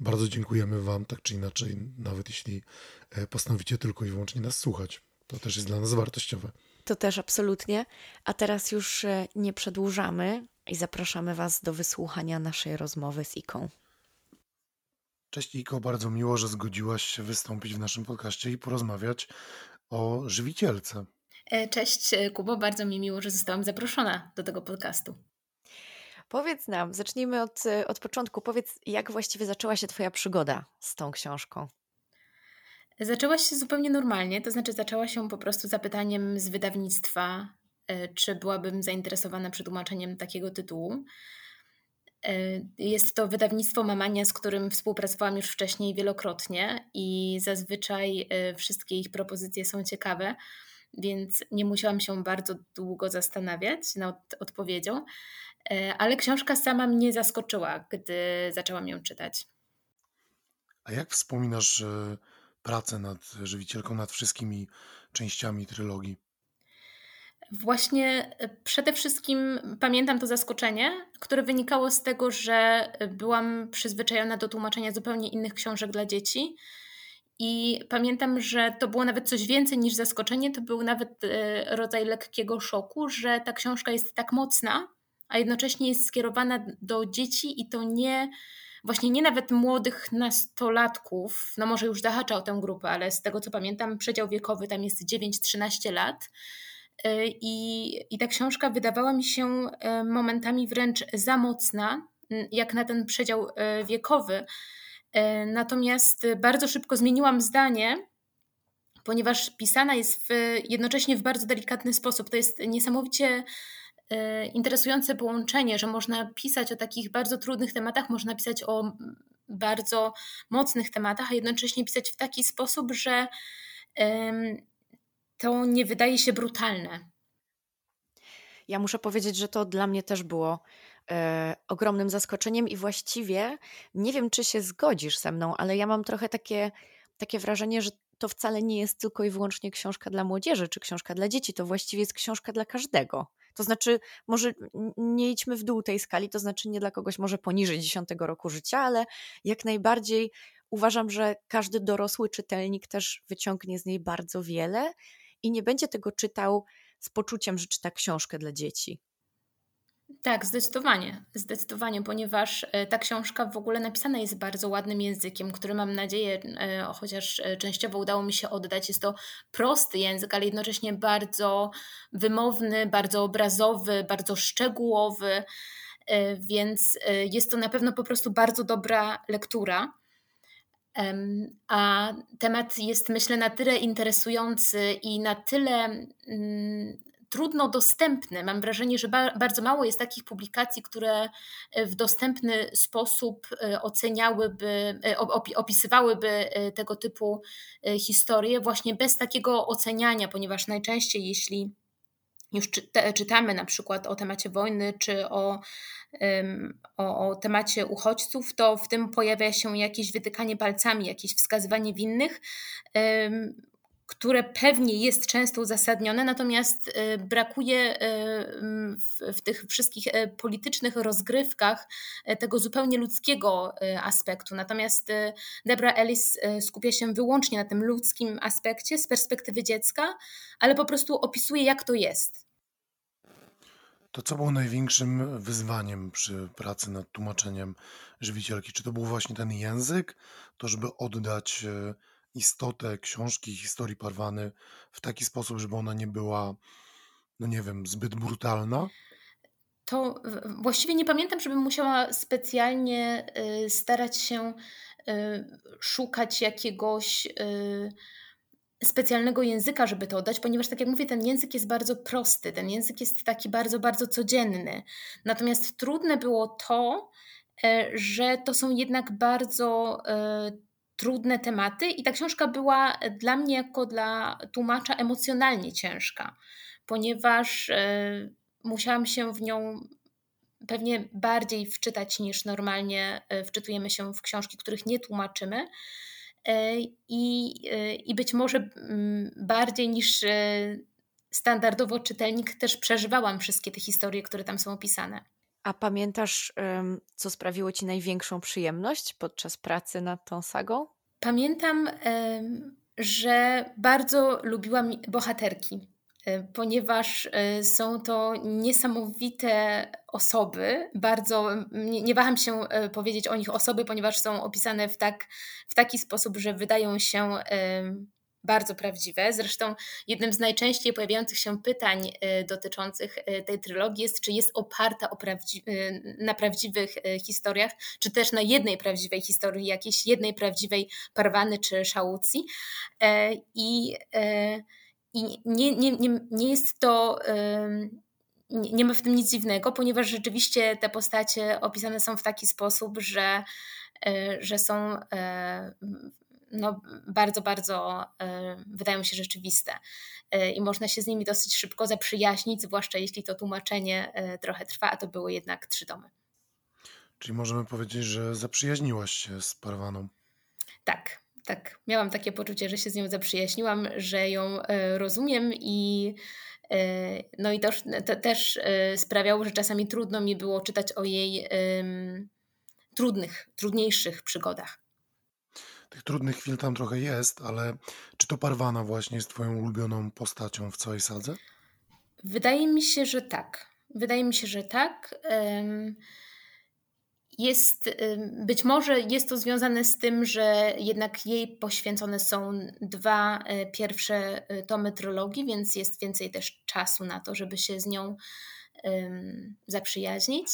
Bardzo dziękujemy Wam, tak czy inaczej, nawet jeśli postanowicie tylko i wyłącznie nas słuchać. To też jest dla nas wartościowe. To też absolutnie. A teraz już nie przedłużamy i zapraszamy Was do wysłuchania naszej rozmowy z Iką. Cześć Iko, bardzo miło, że zgodziłaś się wystąpić w naszym podcaście i porozmawiać o żywicielce. E, cześć e, Kubo, bardzo mi miło, że zostałam zaproszona do tego podcastu. Powiedz nam, zacznijmy od, e, od początku. Powiedz, jak właściwie zaczęła się Twoja przygoda z tą książką? Zaczęła się zupełnie normalnie, to znaczy zaczęła się po prostu zapytaniem z wydawnictwa, czy byłabym zainteresowana przetłumaczeniem takiego tytułu. E, jest to wydawnictwo Mamania, z którym współpracowałam już wcześniej wielokrotnie i zazwyczaj e, wszystkie ich propozycje są ciekawe, więc nie musiałam się bardzo długo zastanawiać nad odpowiedzią, e, ale książka sama mnie zaskoczyła, gdy zaczęłam ją czytać. A jak wspominasz pracę nad żywicielką, nad wszystkimi częściami trylogii? Właśnie e, przede wszystkim pamiętam to zaskoczenie, które wynikało z tego, że byłam przyzwyczajona do tłumaczenia zupełnie innych książek dla dzieci I pamiętam, że to było nawet coś więcej niż zaskoczenie, to był nawet e, rodzaj lekkiego szoku, że ta książka jest tak mocna, a jednocześnie jest skierowana do dzieci i to nie, właśnie nie nawet młodych nastolatków, no może już zahacza o tę grupę, ale z tego co pamiętam, przedział wiekowy tam jest 9-13 lat. E, I, I ta książka wydawała mi się e, momentami wręcz za mocna, jak na ten przedział wiekowy E, natomiast bardzo szybko zmieniłam zdanie, ponieważ pisana jest w, jednocześnie w bardzo delikatny sposób. To jest niesamowicie interesujące połączenie, że można pisać o takich bardzo trudnych tematach, można pisać o bardzo mocnych tematach, a jednocześnie pisać w taki sposób, że to nie wydaje się brutalne. Ja muszę powiedzieć, że to dla mnie też było e, ogromnym zaskoczeniem i właściwie nie wiem, czy się zgodzisz ze mną, ale ja mam trochę takie, takie wrażenie, że to wcale nie jest tylko i wyłącznie książka dla młodzieży czy książka dla dzieci, to właściwie jest książka dla każdego. To znaczy, może nie idźmy w dół tej skali, to znaczy nie dla kogoś może poniżej 10 roku życia, ale jak najbardziej uważam, że każdy dorosły czytelnik też wyciągnie z niej bardzo wiele i nie będzie tego czytał z poczuciem, że czyta książkę dla dzieci. Tak, zdecydowanie, zdecydowanie, ponieważ e, ta książka w ogóle napisana jest bardzo ładnym językiem, który mam nadzieję, e, chociaż e, częściowo udało mi się oddać, jest to prosty język, ale jednocześnie bardzo wymowny, bardzo obrazowy, bardzo szczegółowy, więc jest to na pewno po prostu bardzo dobra lektura. A temat jest, myślę, na tyle interesujący i na tyle mm, trudno dostępny. Mam wrażenie, że ba bardzo mało jest takich publikacji, które e, w dostępny sposób e, oceniałyby, e, opisywałyby tego typu historie, właśnie bez takiego oceniania, ponieważ najczęściej, jeśli już czytamy na przykład o temacie wojny czy o, o, o, temacie uchodźców, to w tym pojawia się jakieś wytykanie palcami, jakieś wskazywanie winnych, które pewnie jest często uzasadnione, natomiast e, brakuje e, w, tych wszystkich e, politycznych rozgrywkach tego zupełnie ludzkiego aspektu. Natomiast Debra Ellis skupia się wyłącznie na tym ludzkim aspekcie z perspektywy dziecka, ale po prostu opisuje, jak to jest. To co było największym wyzwaniem przy pracy nad tłumaczeniem żywicielki? Czy to był właśnie ten język, to żeby oddać istotę książki, historii Parwany w taki sposób, żeby ona nie była, no nie wiem, zbyt brutalna? To właściwie nie pamiętam, żebym musiała specjalnie y, starać się y, szukać jakiegoś y, specjalnego języka, żeby to oddać, ponieważ tak jak mówię, ten język jest bardzo prosty, ten język jest taki bardzo, bardzo codzienny. Natomiast trudne było to, że to są jednak bardzo trudne tematy i ta książka była dla mnie jako dla tłumacza emocjonalnie ciężka, ponieważ e, musiałam się w nią pewnie bardziej wczytać niż normalnie e, wczytujemy się w książki, których nie tłumaczymy. E, I, i być może mm, bardziej niż standardowo czytelnik też przeżywałam wszystkie te historie, które tam są opisane. A pamiętasz, co sprawiło ci największą przyjemność podczas pracy nad tą sagą? Pamiętam, że bardzo lubiłam bohaterki, e, ponieważ e, są to niesamowite osoby. Bardzo nie, waham się e, powiedzieć o nich osoby, ponieważ są opisane w, tak, w taki sposób, że wydają się bardzo prawdziwe. Zresztą jednym z najczęściej pojawiających się pytań y, dotyczących y, tej trylogii jest, czy jest oparta prawdzi y, na prawdziwych historiach, czy też na jednej prawdziwej historii, jakiejś jednej prawdziwej Parwany czy Szałucji. E, I, e, i nie, nie, nie, nie jest to nie ma w tym nic dziwnego, ponieważ rzeczywiście te postacie opisane są w taki sposób, że, e, że są no, bardzo, bardzo y, wydają się rzeczywiste y, i można się z nimi dosyć szybko zaprzyjaźnić, zwłaszcza jeśli to tłumaczenie y, trochę trwa, a to były jednak trzy domy. Czyli możemy powiedzieć, że zaprzyjaźniłaś się z Parwaną. Tak, tak. Miałam takie poczucie, że się z nią zaprzyjaźniłam, że ją rozumiem i no i to, to też sprawiało, że czasami trudno mi było czytać o jej um, trudnych, trudniejszych przygodach. Tych trudnych chwil tam trochę jest, ale czy to Parwana właśnie jest twoją ulubioną postacią w całej sadze? Wydaje mi się, że tak. Wydaje mi się, że tak. Jest, być może jest to związane z tym, że jednak jej poświęcone są dwa e, pierwsze e, tomy trylogii, więc jest więcej też czasu na to, żeby się z nią zaprzyjaźnić.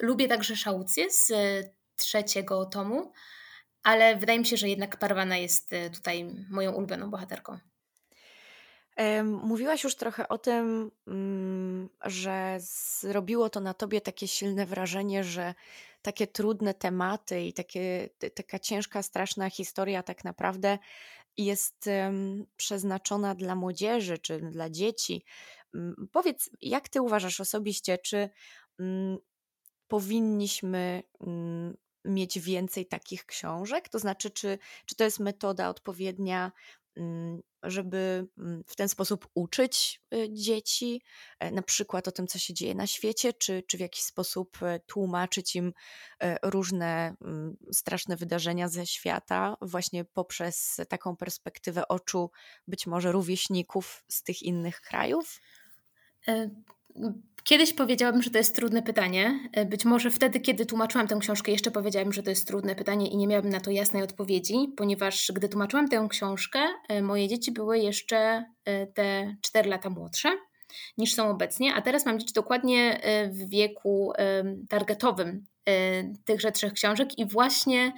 Lubię także Szaucję z trzeciego tomu, ale wydaje mi się, że jednak Parwana jest e, tutaj moją ulubioną bohaterką. Mówiłaś już trochę o tym, mm, że zrobiło to na tobie takie silne wrażenie, że takie trudne tematy i takie, taka ciężka, straszna historia tak naprawdę jest przeznaczona dla młodzieży czy dla dzieci. Mm, powiedz, jak ty uważasz osobiście, czy mm, powinniśmy mieć więcej takich książek? To znaczy, czy, czy to jest metoda odpowiednia Mm, żeby mm, w ten sposób uczyć y, dzieci, e, na przykład o tym, co się dzieje na świecie, czy, czy w jakiś sposób e, tłumaczyć im e, różne mm, straszne wydarzenia ze świata, właśnie poprzez taką perspektywę oczu być może rówieśników z tych innych krajów? Kiedyś powiedziałabym, że to jest trudne pytanie. E, być może wtedy, kiedy tłumaczyłam tę książkę, jeszcze powiedziałabym, że to jest trudne pytanie i nie miałabym na to jasnej odpowiedzi, ponieważ gdy tłumaczyłam tę książkę, e, moje dzieci były jeszcze e, te 4 lata młodsze niż są obecnie, a teraz mam dzieci dokładnie w wieku targetowym tychże trzech książek i właśnie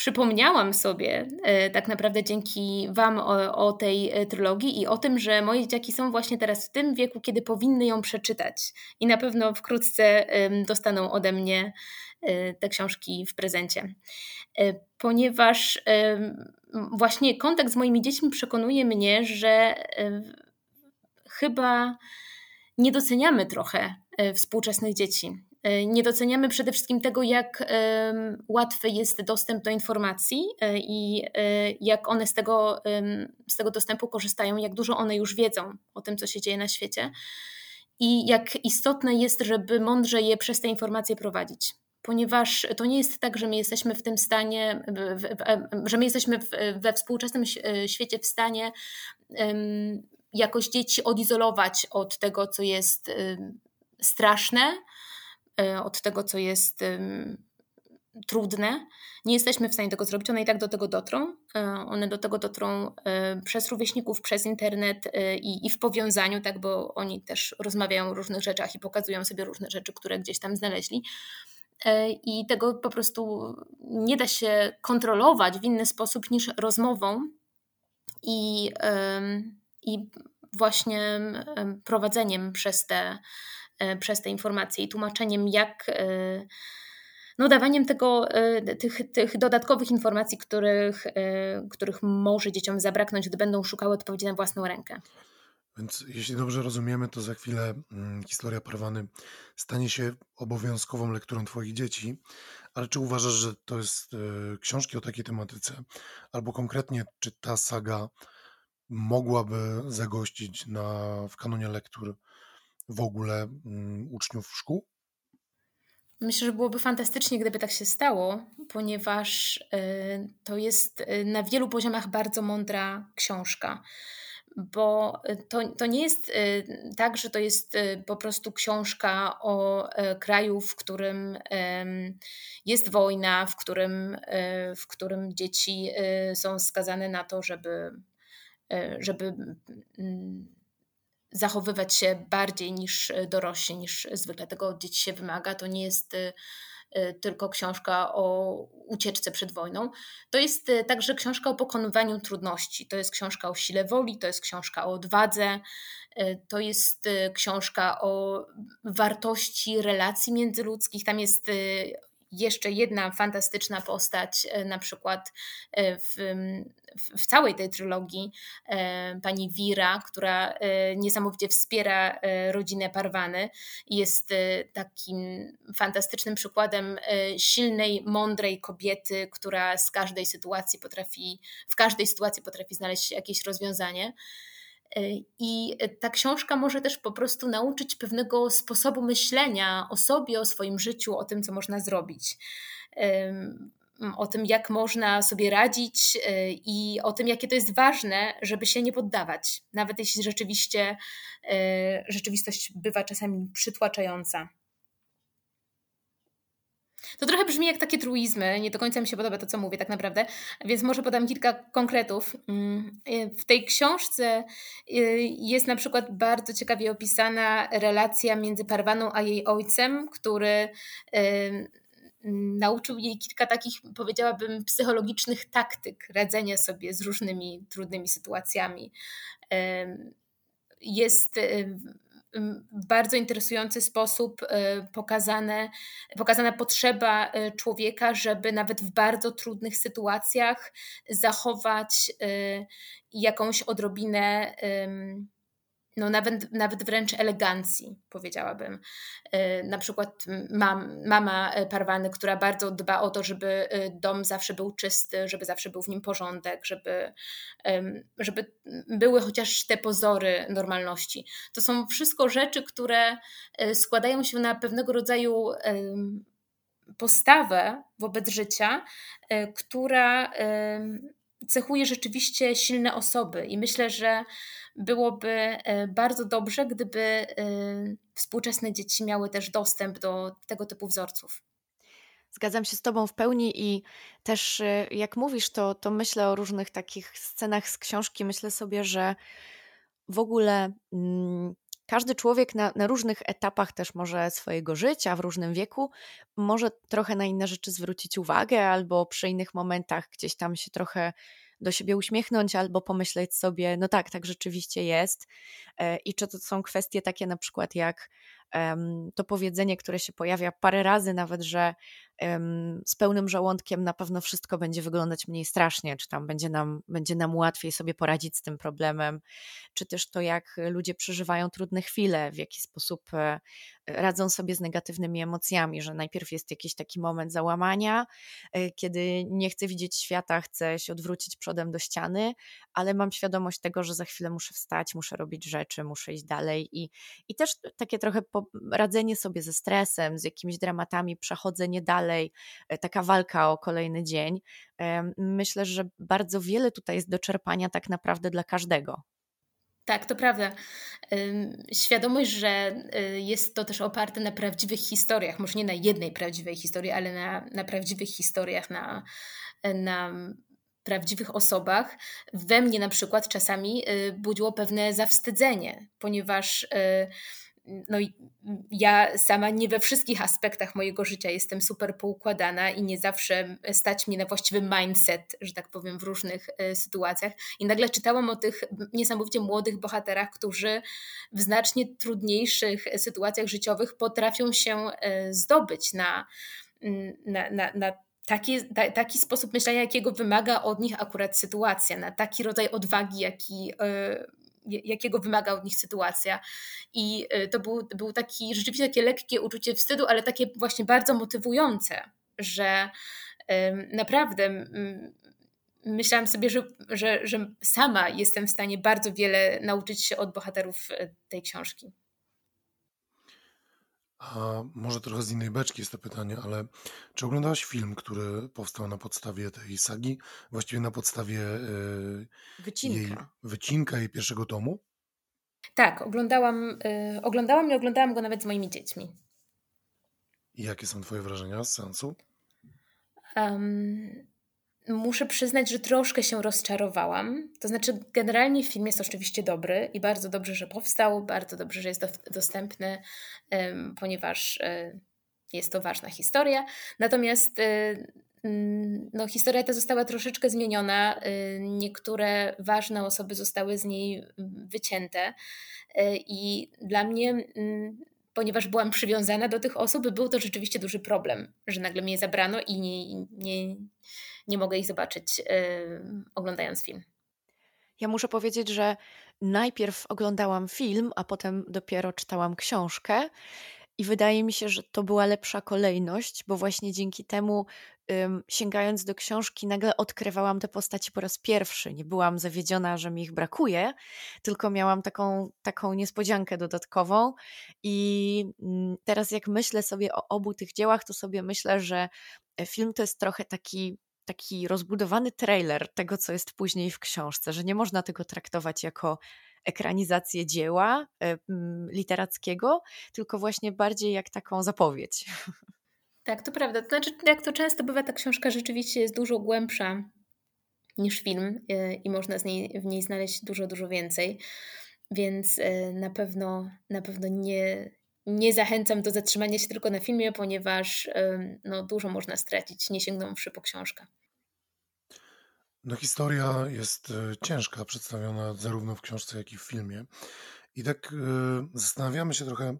przypomniałam sobie e, tak naprawdę dzięki Wam o, o, tej e, trylogii i o tym, że moje dzieciaki są właśnie teraz w tym wieku, kiedy powinny ją przeczytać. I na pewno wkrótce dostaną ode mnie e, te książki w prezencie. Ponieważ właśnie kontakt z moimi dziećmi przekonuje mnie, że chyba nie doceniamy trochę współczesnych dzieci. E, nie doceniamy przede wszystkim tego, jak łatwy jest dostęp do informacji e, i e, jak one z tego, z tego dostępu korzystają, jak dużo one już wiedzą o tym, co się dzieje na świecie i jak istotne jest, żeby mądrze je przez te informacje prowadzić. Ponieważ to nie jest tak, że my jesteśmy w tym stanie, że my jesteśmy we współczesnym świecie w stanie jakoś dzieci odizolować od tego, co jest straszne, od tego, co jest trudne. Nie jesteśmy w stanie tego zrobić, one i tak do tego dotrą. E, one do tego dotrą e, przez rówieśników, przez internet i, i w powiązaniu, tak, bo oni też rozmawiają o różnych rzeczach i pokazują sobie różne rzeczy, które gdzieś tam znaleźli. I tego po prostu nie da się kontrolować w inny sposób niż rozmową i, i właśnie prowadzeniem przez te E, przez te informacje i tłumaczeniem, jak e, no, dawaniem tego, e, tych, tych dodatkowych informacji, których, których może dzieciom zabraknąć, gdy będą szukały odpowiedzi na własną rękę. Więc jeśli dobrze rozumiemy, to za chwilę hmm, historia Parwany stanie się obowiązkową lekturą Twoich dzieci. Ale czy uważasz, że to jest książki o takiej tematyce, albo konkretnie, czy ta saga mogłaby zagościć na, w kanonie lektur w ogóle mm, uczniów szkół? Myślę, że byłoby fantastycznie, gdyby tak się stało, ponieważ y, to jest y, na wielu poziomach bardzo mądra książka. Bo to, to nie jest y, tak, że to jest po prostu książka o kraju, w którym jest wojna, w którym, w którym dzieci są skazane na to, żeby, żeby mm, zachowywać się bardziej niż e, dorośli, niż zwykle tego od dzieci się wymaga. To nie jest e, e, tylko książka o ucieczce przed wojną. To jest także książka o pokonywaniu trudności. To jest książka o sile woli, to jest książka o odwadze, to jest książka o wartości relacji międzyludzkich. Tam jest jeszcze jedna fantastyczna postać, na przykład w, w całej tej trylogii e, pani Wira, która e, niesamowicie wspiera e, rodzinę Parwany i jest takim fantastycznym przykładem silnej, mądrej kobiety, która z każdej sytuacji potrafi, w każdej sytuacji potrafi znaleźć jakieś rozwiązanie. I ta książka może też po prostu nauczyć pewnego sposobu myślenia o sobie, o swoim życiu, o tym, co można zrobić o tym, jak można sobie radzić e, i o tym, jakie to jest ważne, żeby się nie poddawać, nawet jeśli rzeczywiście rzeczywistość bywa czasami przytłaczająca. To trochę brzmi jak takie truizmy, nie do końca mi się podoba to, co mówię tak naprawdę, więc może podam kilka konkretów. Mm, e, w tej książce jest na przykład bardzo ciekawie opisana relacja między Parwaną a jej ojcem, który nauczył jej kilka takich, powiedziałabym, psychologicznych taktyk radzenia sobie z różnymi trudnymi sytuacjami. Jest w bardzo interesujący sposób e, pokazane, pokazana potrzeba e, człowieka, żeby nawet w bardzo trudnych sytuacjach zachować e, jakąś odrobinę no nawet, nawet wręcz elegancji, powiedziałabym. E, na przykład mam, mama e, Parwany, która bardzo dba o to, żeby e, dom zawsze był czysty, żeby zawsze był w nim porządek, żeby, żeby były chociaż te pozory normalności. To są wszystko rzeczy, które składają się na pewnego rodzaju postawę wobec życia, która cechuje rzeczywiście silne osoby i myślę, że byłoby e, bardzo dobrze, gdyby e, współczesne dzieci miały też dostęp do tego typu wzorców. Zgadzam się z Tobą w pełni i też e, jak mówisz, to, to myślę o różnych takich scenach z książki. Myślę sobie, że w ogóle mm, każdy człowiek na, na, różnych etapach też może swojego życia, w różnym wieku, może trochę na inne rzeczy zwrócić uwagę, albo przy innych momentach gdzieś tam się trochę do siebie uśmiechnąć albo pomyśleć sobie, no tak, tak rzeczywiście jest. E, I czy to są kwestie takie na przykład jak to powiedzenie, które się pojawia parę razy, nawet, że z pełnym żołądkiem na pewno wszystko będzie wyglądać mniej strasznie, czy tam będzie nam, będzie nam łatwiej sobie poradzić z tym problemem, czy też to, jak ludzie przeżywają trudne chwile, w jaki sposób e, radzą sobie z negatywnymi emocjami, że najpierw jest jakiś taki moment załamania, e, kiedy nie chcę widzieć świata, chcę się odwrócić przodem do ściany, ale mam świadomość tego, że za chwilę muszę wstać, muszę robić rzeczy, muszę iść dalej i, i też takie trochę radzenie sobie ze stresem, z jakimiś dramatami, przechodzenie dalej, e, taka walka o kolejny dzień. Myślę, że bardzo wiele tutaj jest do czerpania tak naprawdę dla każdego. Tak, to prawda. Świadomość, że y, jest to też oparte na prawdziwych historiach, może nie na jednej prawdziwej historii, ale na, na prawdziwych historiach, na, na prawdziwych osobach, we mnie na przykład czasami y, budziło pewne zawstydzenie, ponieważ no ja sama nie we wszystkich aspektach mojego życia jestem super poukładana i nie zawsze stać mnie na właściwy mindset, że tak powiem, w różnych e, sytuacjach. I nagle czytałam o tych niesamowicie młodych bohaterach, którzy w znacznie trudniejszych sytuacjach życiowych potrafią się e, zdobyć na, na, na, na taki, ta, taki sposób myślenia, jakiego wymaga od nich akurat sytuacja, na taki rodzaj odwagi, jaki e, jakiego wymaga od nich sytuacja. I y, to był, był taki rzeczywiście takie lekkie uczucie wstydu, ale takie właśnie bardzo motywujące, że naprawdę myślałam sobie, że, że, że sama jestem w stanie bardzo wiele nauczyć się od bohaterów y, tej książki. A może trochę z innej beczki jest to pytanie, ale czy oglądałaś film, który powstał na podstawie tej sagi, właściwie na podstawie yy, jej Wycinka. wycinka jej pierwszego tomu? Tak, oglądałam, y, oglądałam i oglądałam go nawet z moimi dziećmi. I jakie są twoje wrażenia z sensu? Muszę przyznać, że troszkę się rozczarowałam. To znaczy, generalnie film jest oczywiście dobry i bardzo dobrze, że powstał, bardzo dobrze, że jest dostępny, ponieważ e, jest to ważna historia. Natomiast mm, no, historia ta została troszeczkę zmieniona. E, niektóre ważne osoby zostały z niej wycięte. I dla mnie ponieważ byłam przywiązana do tych osób, był to rzeczywiście duży problem, że nagle mnie zabrano i nie, nie, nie mogę ich zobaczyć yy, oglądając film. Ja muszę powiedzieć, że najpierw oglądałam film, a potem dopiero czytałam książkę. I wydaje mi się, że to była lepsza kolejność, bo właśnie dzięki temu sięgając do książki, nagle odkrywałam te postaci po raz pierwszy. Nie byłam zawiedziona, że mi ich brakuje, tylko miałam taką, taką niespodziankę dodatkową. I mm, teraz, jak myślę sobie o obu tych dziełach, to sobie myślę, że e, film to jest trochę taki taki rozbudowany trailer tego, co jest później w książce, że nie można tego traktować jako ekranizację dzieła e, literackiego, tylko właśnie bardziej jak taką zapowiedź. Tak, to prawda. To znaczy, jak to często bywa, ta książka rzeczywiście jest dużo głębsza niż film e, i można z niej, w niej znaleźć dużo, dużo więcej. Więc e, na pewno, na pewno nie, nie zachęcam do zatrzymania się tylko na filmie, ponieważ no, dużo można stracić, nie sięgnąwszy po książkę. No, historia jest e, ciężka, przedstawiona zarówno w książce, jak i w filmie. I tak zastanawiamy się trochę,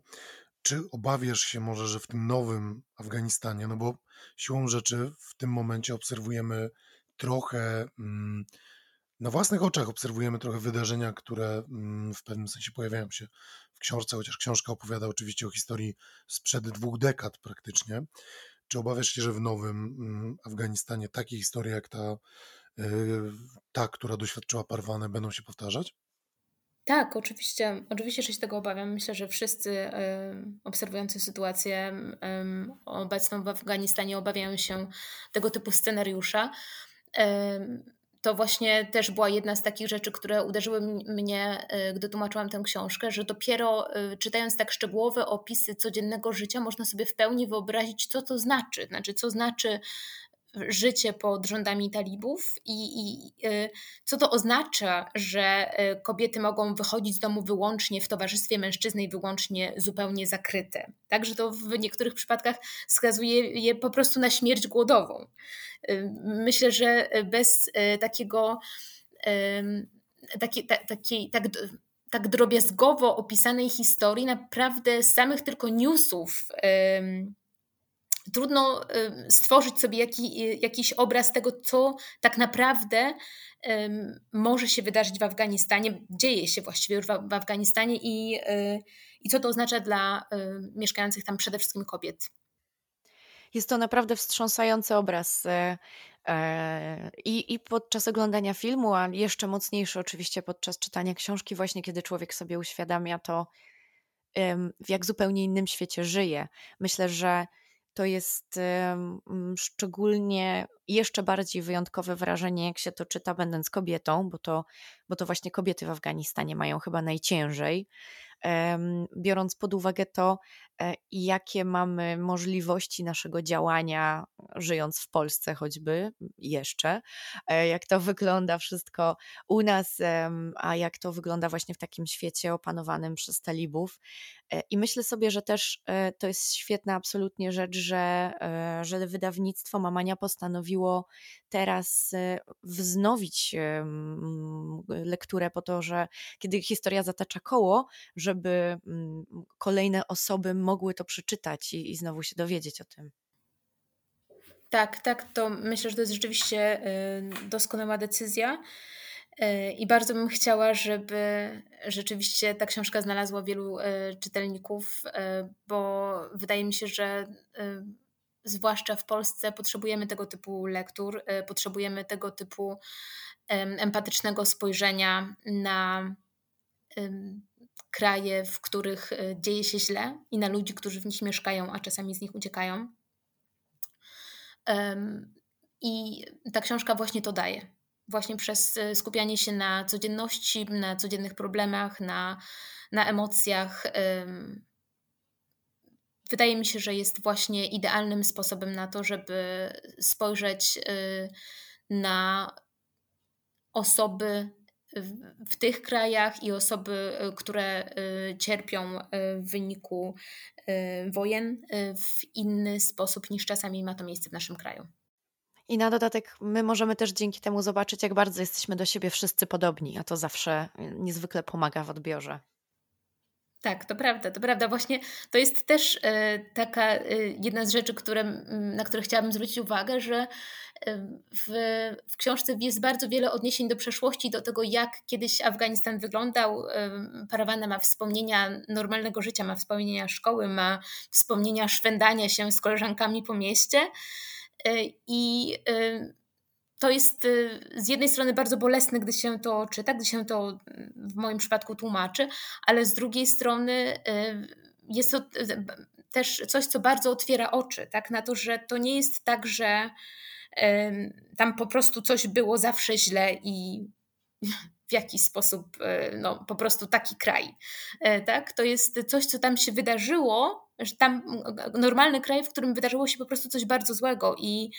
czy obawiasz się może, że w tym nowym Afganistanie, no bo siłą rzeczy w tym momencie obserwujemy trochę, mm, na własnych oczach obserwujemy trochę wydarzenia, które mm, w pewnym sensie pojawiają się w książce, chociaż książka opowiada oczywiście o historii sprzed dwóch dekad praktycznie. Czy obawiasz się, że w nowym mm, Afganistanie takie historie jak ta, y, ta, która doświadczyła Parwane, będą się powtarzać? Tak, oczywiście, oczywiście, że się tego obawiam. Myślę, że wszyscy obserwujący sytuację obecną w Afganistanie obawiają się tego typu scenariusza. To właśnie też była jedna z takich rzeczy, które uderzyły mnie, e, gdy tłumaczyłam tę książkę, że dopiero e, czytając tak szczegółowe opisy codziennego życia, można sobie w pełni wyobrazić, co to znaczy. Znaczy, co znaczy życie pod rządami talibów i, i y, co to oznacza, że y, kobiety mogą wychodzić z domu wyłącznie w towarzystwie mężczyzny i wyłącznie zupełnie zakryte. Także to w niektórych przypadkach skazuje je po prostu na śmierć głodową. Y, myślę, że bez takiego takiej, takiej, tak, tak drobiazgowo opisanej historii, naprawdę z samych tylko newsów trudno stworzyć sobie jaki, jakiś obraz tego, co tak naprawdę może się wydarzyć w Afganistanie, dzieje się właściwie już w, Afganistanie i, y, i co to oznacza dla mieszkających tam przede wszystkim kobiet. Jest to naprawdę wstrząsający obraz. E, e, I, I podczas oglądania filmu, a jeszcze mocniejszy oczywiście podczas czytania książki, właśnie kiedy człowiek sobie uświadamia to, w jak zupełnie innym świecie żyje. Myślę, że to jest szczególnie jeszcze bardziej wyjątkowe wrażenie, jak się to czyta, będąc kobietą, bo to, bo to właśnie kobiety w Afganistanie mają chyba najciężej biorąc pod uwagę to, e, jakie mamy możliwości naszego działania, żyjąc w Polsce choćby jeszcze, e, jak to wygląda wszystko u nas, a jak to wygląda właśnie w takim świecie opanowanym przez talibów. E, I myślę sobie, że też to jest świetna absolutnie rzecz, że, że wydawnictwo Mamania postanowiło teraz wznowić lekturę po to, że kiedy historia zatacza koło, żeby kolejne osoby mogły to przeczytać i, i znowu się dowiedzieć o tym. Tak, tak, to myślę, że to jest rzeczywiście y, doskonała decyzja. Y, I bardzo bym chciała, żeby rzeczywiście ta książka znalazła wielu y, czytelników, bo wydaje mi się, że zwłaszcza w Polsce potrzebujemy tego typu lektur, potrzebujemy tego typu empatycznego spojrzenia na kraje, w których e, dzieje się źle i na ludzi, którzy w nich mieszkają, a czasami z nich uciekają. I ta książka właśnie to daje. Właśnie przez e, skupianie się na codzienności, na codziennych problemach, na, na emocjach. Wydaje mi się, że jest właśnie idealnym sposobem na to, żeby spojrzeć e, na osoby w tych krajach i osoby, y, które y, cierpią y, w wyniku wojen w inny sposób niż czasami ma to miejsce w naszym kraju. I na dodatek my możemy też dzięki temu zobaczyć, jak bardzo jesteśmy do siebie wszyscy podobni, a to zawsze niezwykle pomaga w odbiorze. Tak, to prawda, to prawda. Właśnie to jest też e, taka e, jedna z rzeczy, które, na które chciałabym zwrócić uwagę, że e, w, w książce jest bardzo wiele odniesień do przeszłości, do tego, jak kiedyś Afganistan wyglądał. Parawana ma wspomnienia normalnego życia, ma wspomnienia szkoły, ma wspomnienia szwendania się z koleżankami po mieście. I to jest z jednej strony bardzo bolesne, gdy się to czyta, gdy się to w moim przypadku tłumaczy, ale z drugiej strony jest to też coś, co bardzo otwiera oczy, tak, na to, że to nie jest tak, że tam po prostu coś było zawsze źle i w jakiś sposób no, po prostu taki kraj. E, tak? To jest coś, co tam się wydarzyło, że tam normalny kraj, w którym wydarzyło się po prostu coś bardzo złego i,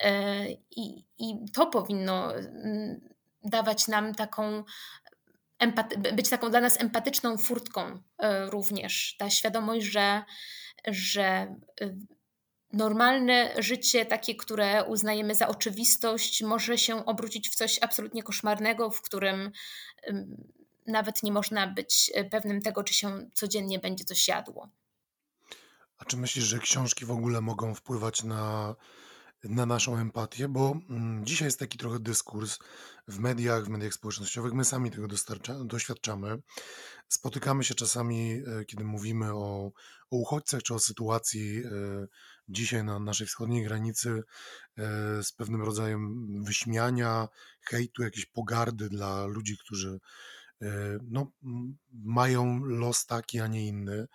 e, i, i to powinno mm, dawać nam taką być taką dla nas empatyczną furtką również. Ta świadomość, że, że normalne życie, takie, które uznajemy za oczywistość, może się obrócić w coś absolutnie koszmarnego, w którym nawet nie można być e, pewnym tego, czy się codziennie będzie coś jadło. A czy myślisz, że książki w ogóle mogą wpływać na, na naszą empatię? Bo mm, dzisiaj jest taki trochę dyskurs w mediach, w mediach społecznościowych. My sami tego doświadczamy. Spotykamy się czasami, e, kiedy mówimy o, o uchodźcach czy o sytuacji e, dzisiaj na naszej wschodniej granicy e, z pewnym rodzajem wyśmiania, hejtu, jakiejś pogardy dla ludzi, którzy no, mają los taki, a nie inny.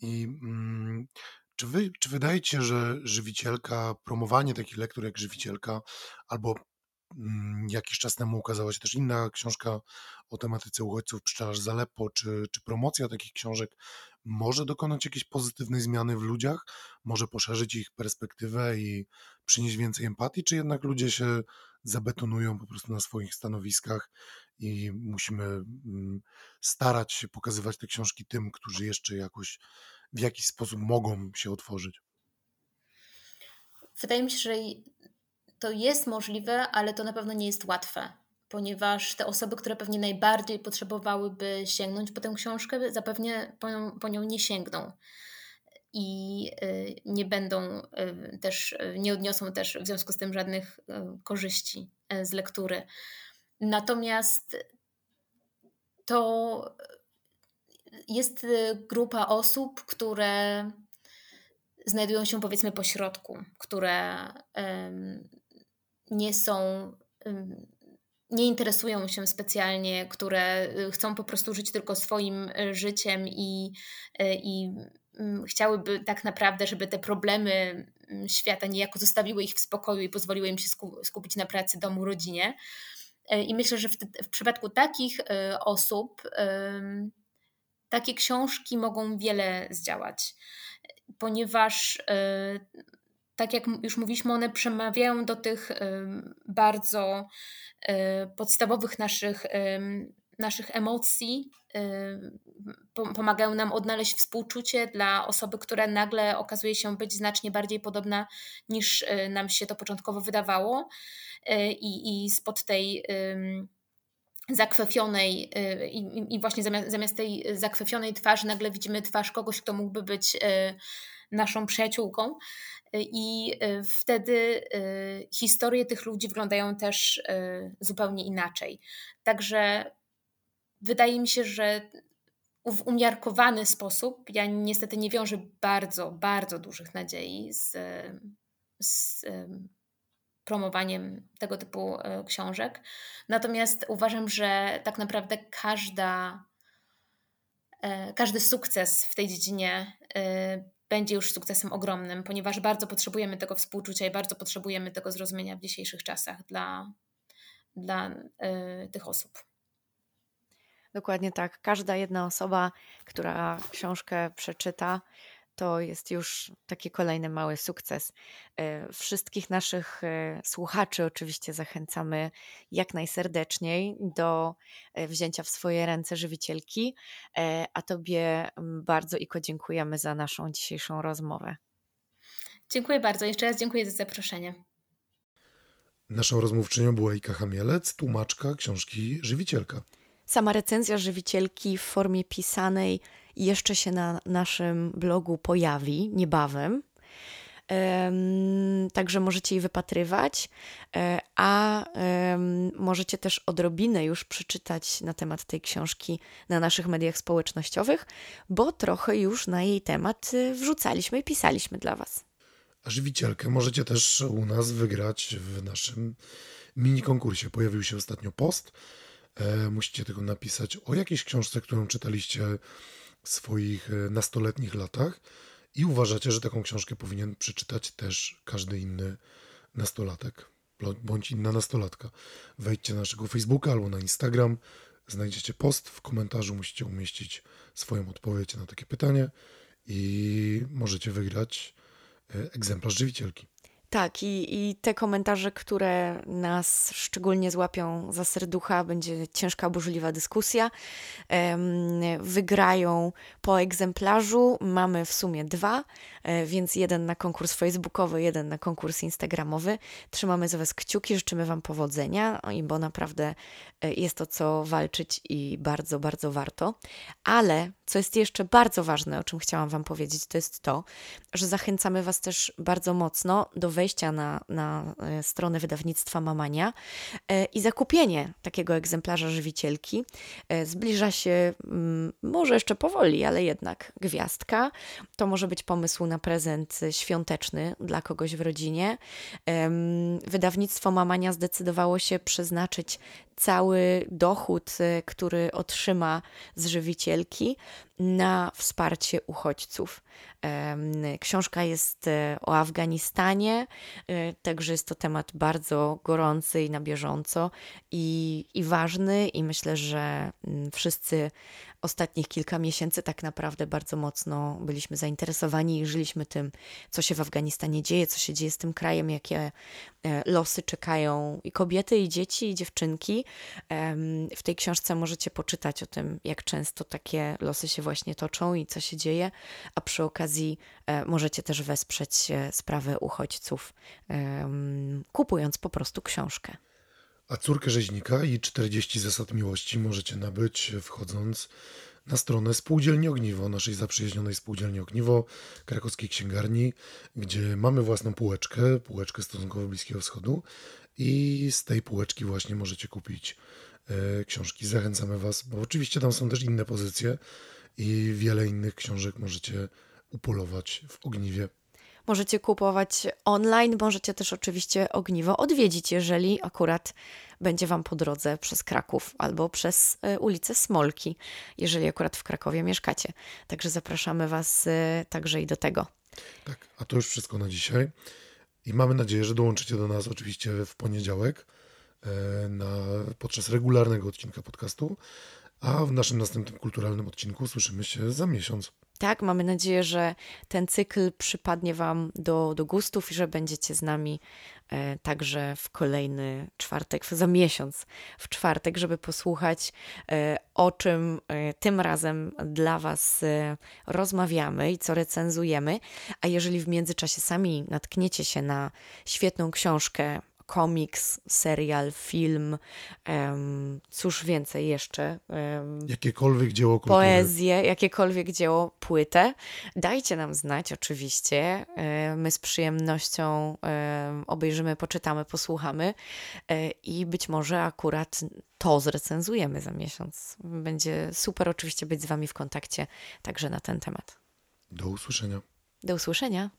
I mm, czy, wy, czy wydaje się, że żywicielka, promowanie takich lektur jak żywicielka, albo mm, jakiś czas temu ukazała się też inna książka o tematyce uchodźców Pszczelarz Zalepo, czy, czy promocja takich książek może dokonać jakiejś pozytywnej zmiany w ludziach, może poszerzyć ich perspektywę i przynieść więcej empatii, czy jednak ludzie się zabetonują po prostu na swoich stanowiskach i musimy mm, starać się pokazywać te książki tym, którzy jeszcze jakoś w jakiś sposób mogą się otworzyć. Wydaje mi się, że to jest możliwe, ale to na pewno nie jest łatwe ponieważ te osoby, które pewnie najbardziej potrzebowałyby sięgnąć po tę książkę, zapewne po nią, po nią nie sięgną. I y, nie będą y, też, y, nie odniosą też w związku z tym żadnych korzyści z lektury. Natomiast to jest grupa osób, które znajdują się powiedzmy po środku, które nie są nie interesują się specjalnie, które y, chcą po prostu żyć tylko swoim y, życiem i, y, i mm, chciałyby tak naprawdę, żeby te problemy mm, świata niejako zostawiły ich w spokoju i pozwoliły im się skupić na pracy, domu, rodzinie. I myślę, że w, w przypadku takich osób takie książki mogą wiele zdziałać, ponieważ tak jak już mówiliśmy, one przemawiają do tych bardzo e, podstawowych naszych, naszych emocji, pomagają nam odnaleźć współczucie dla osoby, która nagle okazuje się być znacznie bardziej podobna niż e, nam się to początkowo wydawało. E, I, i spod tej zakwefionej i, właśnie zamiast, zamiast tej zakwefionej twarzy nagle widzimy twarz kogoś, kto mógłby być naszą przyjaciółką. I y, wtedy y, historie tych ludzi wyglądają też y, zupełnie inaczej. Także wydaje mi się, że w umiarkowany sposób, ja niestety nie wiążę bardzo, bardzo dużych nadziei z, z promowaniem tego typu książek. Natomiast uważam, że tak naprawdę każda, każdy sukces w tej dziedzinie będzie już sukcesem ogromnym, ponieważ bardzo potrzebujemy tego współczucia i bardzo potrzebujemy tego zrozumienia w dzisiejszych czasach dla, dla tych osób. Dokładnie tak. Każda jedna osoba, która książkę przeczyta, to jest już taki kolejny mały sukces. E, wszystkich naszych e, słuchaczy oczywiście zachęcamy jak najserdeczniej do e, wzięcia w swoje ręce żywicielki, a Tobie bardzo Iko dziękujemy za naszą dzisiejszą rozmowę. Dziękuję bardzo. Jeszcze raz dziękuję za zaproszenie. Naszą rozmówczynią była Ika Hamielec, tłumaczka książki Żywicielka. Sama recenzja żywicielki w formie pisanej jeszcze się na naszym blogu pojawi niebawem. Także możecie jej wypatrywać, e, a możecie też odrobinę już przeczytać na temat tej książki na naszych mediach społecznościowych, bo trochę już na jej temat e, wrzucaliśmy i pisaliśmy dla Was. A żywicielkę możecie też u nas wygrać w naszym mini konkursie. Pojawił się ostatnio post. E, musicie tego napisać o jakiejś książce, którą czytaliście w swoich e, nastoletnich latach i uważacie, że taką książkę powinien przeczytać też każdy inny nastolatek bądź inna nastolatka. Wejdźcie na naszego Facebooka albo na Instagram, znajdziecie post, w komentarzu musicie umieścić swoją odpowiedź na takie pytanie i możecie wygrać e, egzemplarz żywicielki. Tak, i, i te komentarze, które nas szczególnie złapią za serducha, będzie ciężka, burzliwa dyskusja. Wygrają po egzemplarzu. Mamy w sumie dwa, e, więc jeden na konkurs facebookowy, jeden na konkurs instagramowy. Trzymamy za Was kciuki, życzymy Wam powodzenia, bo naprawdę e, jest to co walczyć i bardzo, bardzo warto. Ale co jest jeszcze bardzo ważne, o czym chciałam Wam powiedzieć, to jest to, że zachęcamy Was też bardzo mocno do wejścia na, na e, stronę wydawnictwa Mamania e, i zakupienie takiego egzemplarza żywicielki. E, zbliża się mm, może jeszcze powoli, ale jednak gwiazdka. To może być pomysł na prezent świąteczny dla kogoś w rodzinie. Wydawnictwo Mamania zdecydowało się przeznaczyć cały dochód, który otrzyma z żywicielki, na wsparcie uchodźców. Książka jest e, o Afganistanie, e, także jest to temat bardzo gorący i na bieżąco i, i ważny, i myślę, że mm, wszyscy ostatnich kilka miesięcy tak naprawdę bardzo mocno byliśmy zainteresowani i żyliśmy tym, co się w Afganistanie dzieje, co się dzieje z tym krajem, jakie e, losy czekają i kobiety, i dzieci, i dziewczynki. W tej książce możecie poczytać o tym, jak często takie losy się właśnie toczą i co się dzieje, a przy okazji e, możecie też wesprzeć e, sprawę uchodźców, kupując po prostu książkę. A córkę rzeźnika i 40 zasad miłości możecie nabyć wchodząc na stronę Spółdzielni Ogniwo, naszej zaprzyjaźnionej Spółdzielni Ogniwo, krakowskiej księgarni, gdzie mamy własną półeczkę, półeczkę stosunkowo Bliskiego Wschodu i z tej półeczki właśnie możecie kupić e, książki. Zachęcamy Was, bo oczywiście tam są też inne pozycje i wiele innych książek możecie upolować w Ogniwie. Możecie kupować online, możecie też oczywiście ogniwo odwiedzić, jeżeli akurat będzie Wam po drodze przez Kraków albo przez e, ulicę Smolki, jeżeli akurat w Krakowie mieszkacie. Także zapraszamy Was e, także i do tego. Tak, a to już wszystko na dzisiaj. I mamy nadzieję, że dołączycie do nas oczywiście w poniedziałek e, na, podczas regularnego odcinka podcastu, a w naszym następnym kulturalnym odcinku słyszymy się za miesiąc. Tak, mamy nadzieję, że ten cykl przypadnie Wam do, do gustów i że będziecie z nami e, także w kolejny czwartek, za miesiąc w czwartek, żeby posłuchać e, o czym e, tym razem dla Was e, rozmawiamy i co recenzujemy. A jeżeli w międzyczasie sami natkniecie się na świetną książkę komiks, serial, film, um, cóż więcej jeszcze. Um, jakiekolwiek dzieło kultury. Poezję, jakiekolwiek dzieło, płytę. Dajcie nam znać oczywiście. My z przyjemnością obejrzymy, poczytamy, posłuchamy e, i być może akurat to zrecenzujemy za miesiąc. Będzie super oczywiście być z Wami w kontakcie także na ten temat. Do usłyszenia. Do usłyszenia.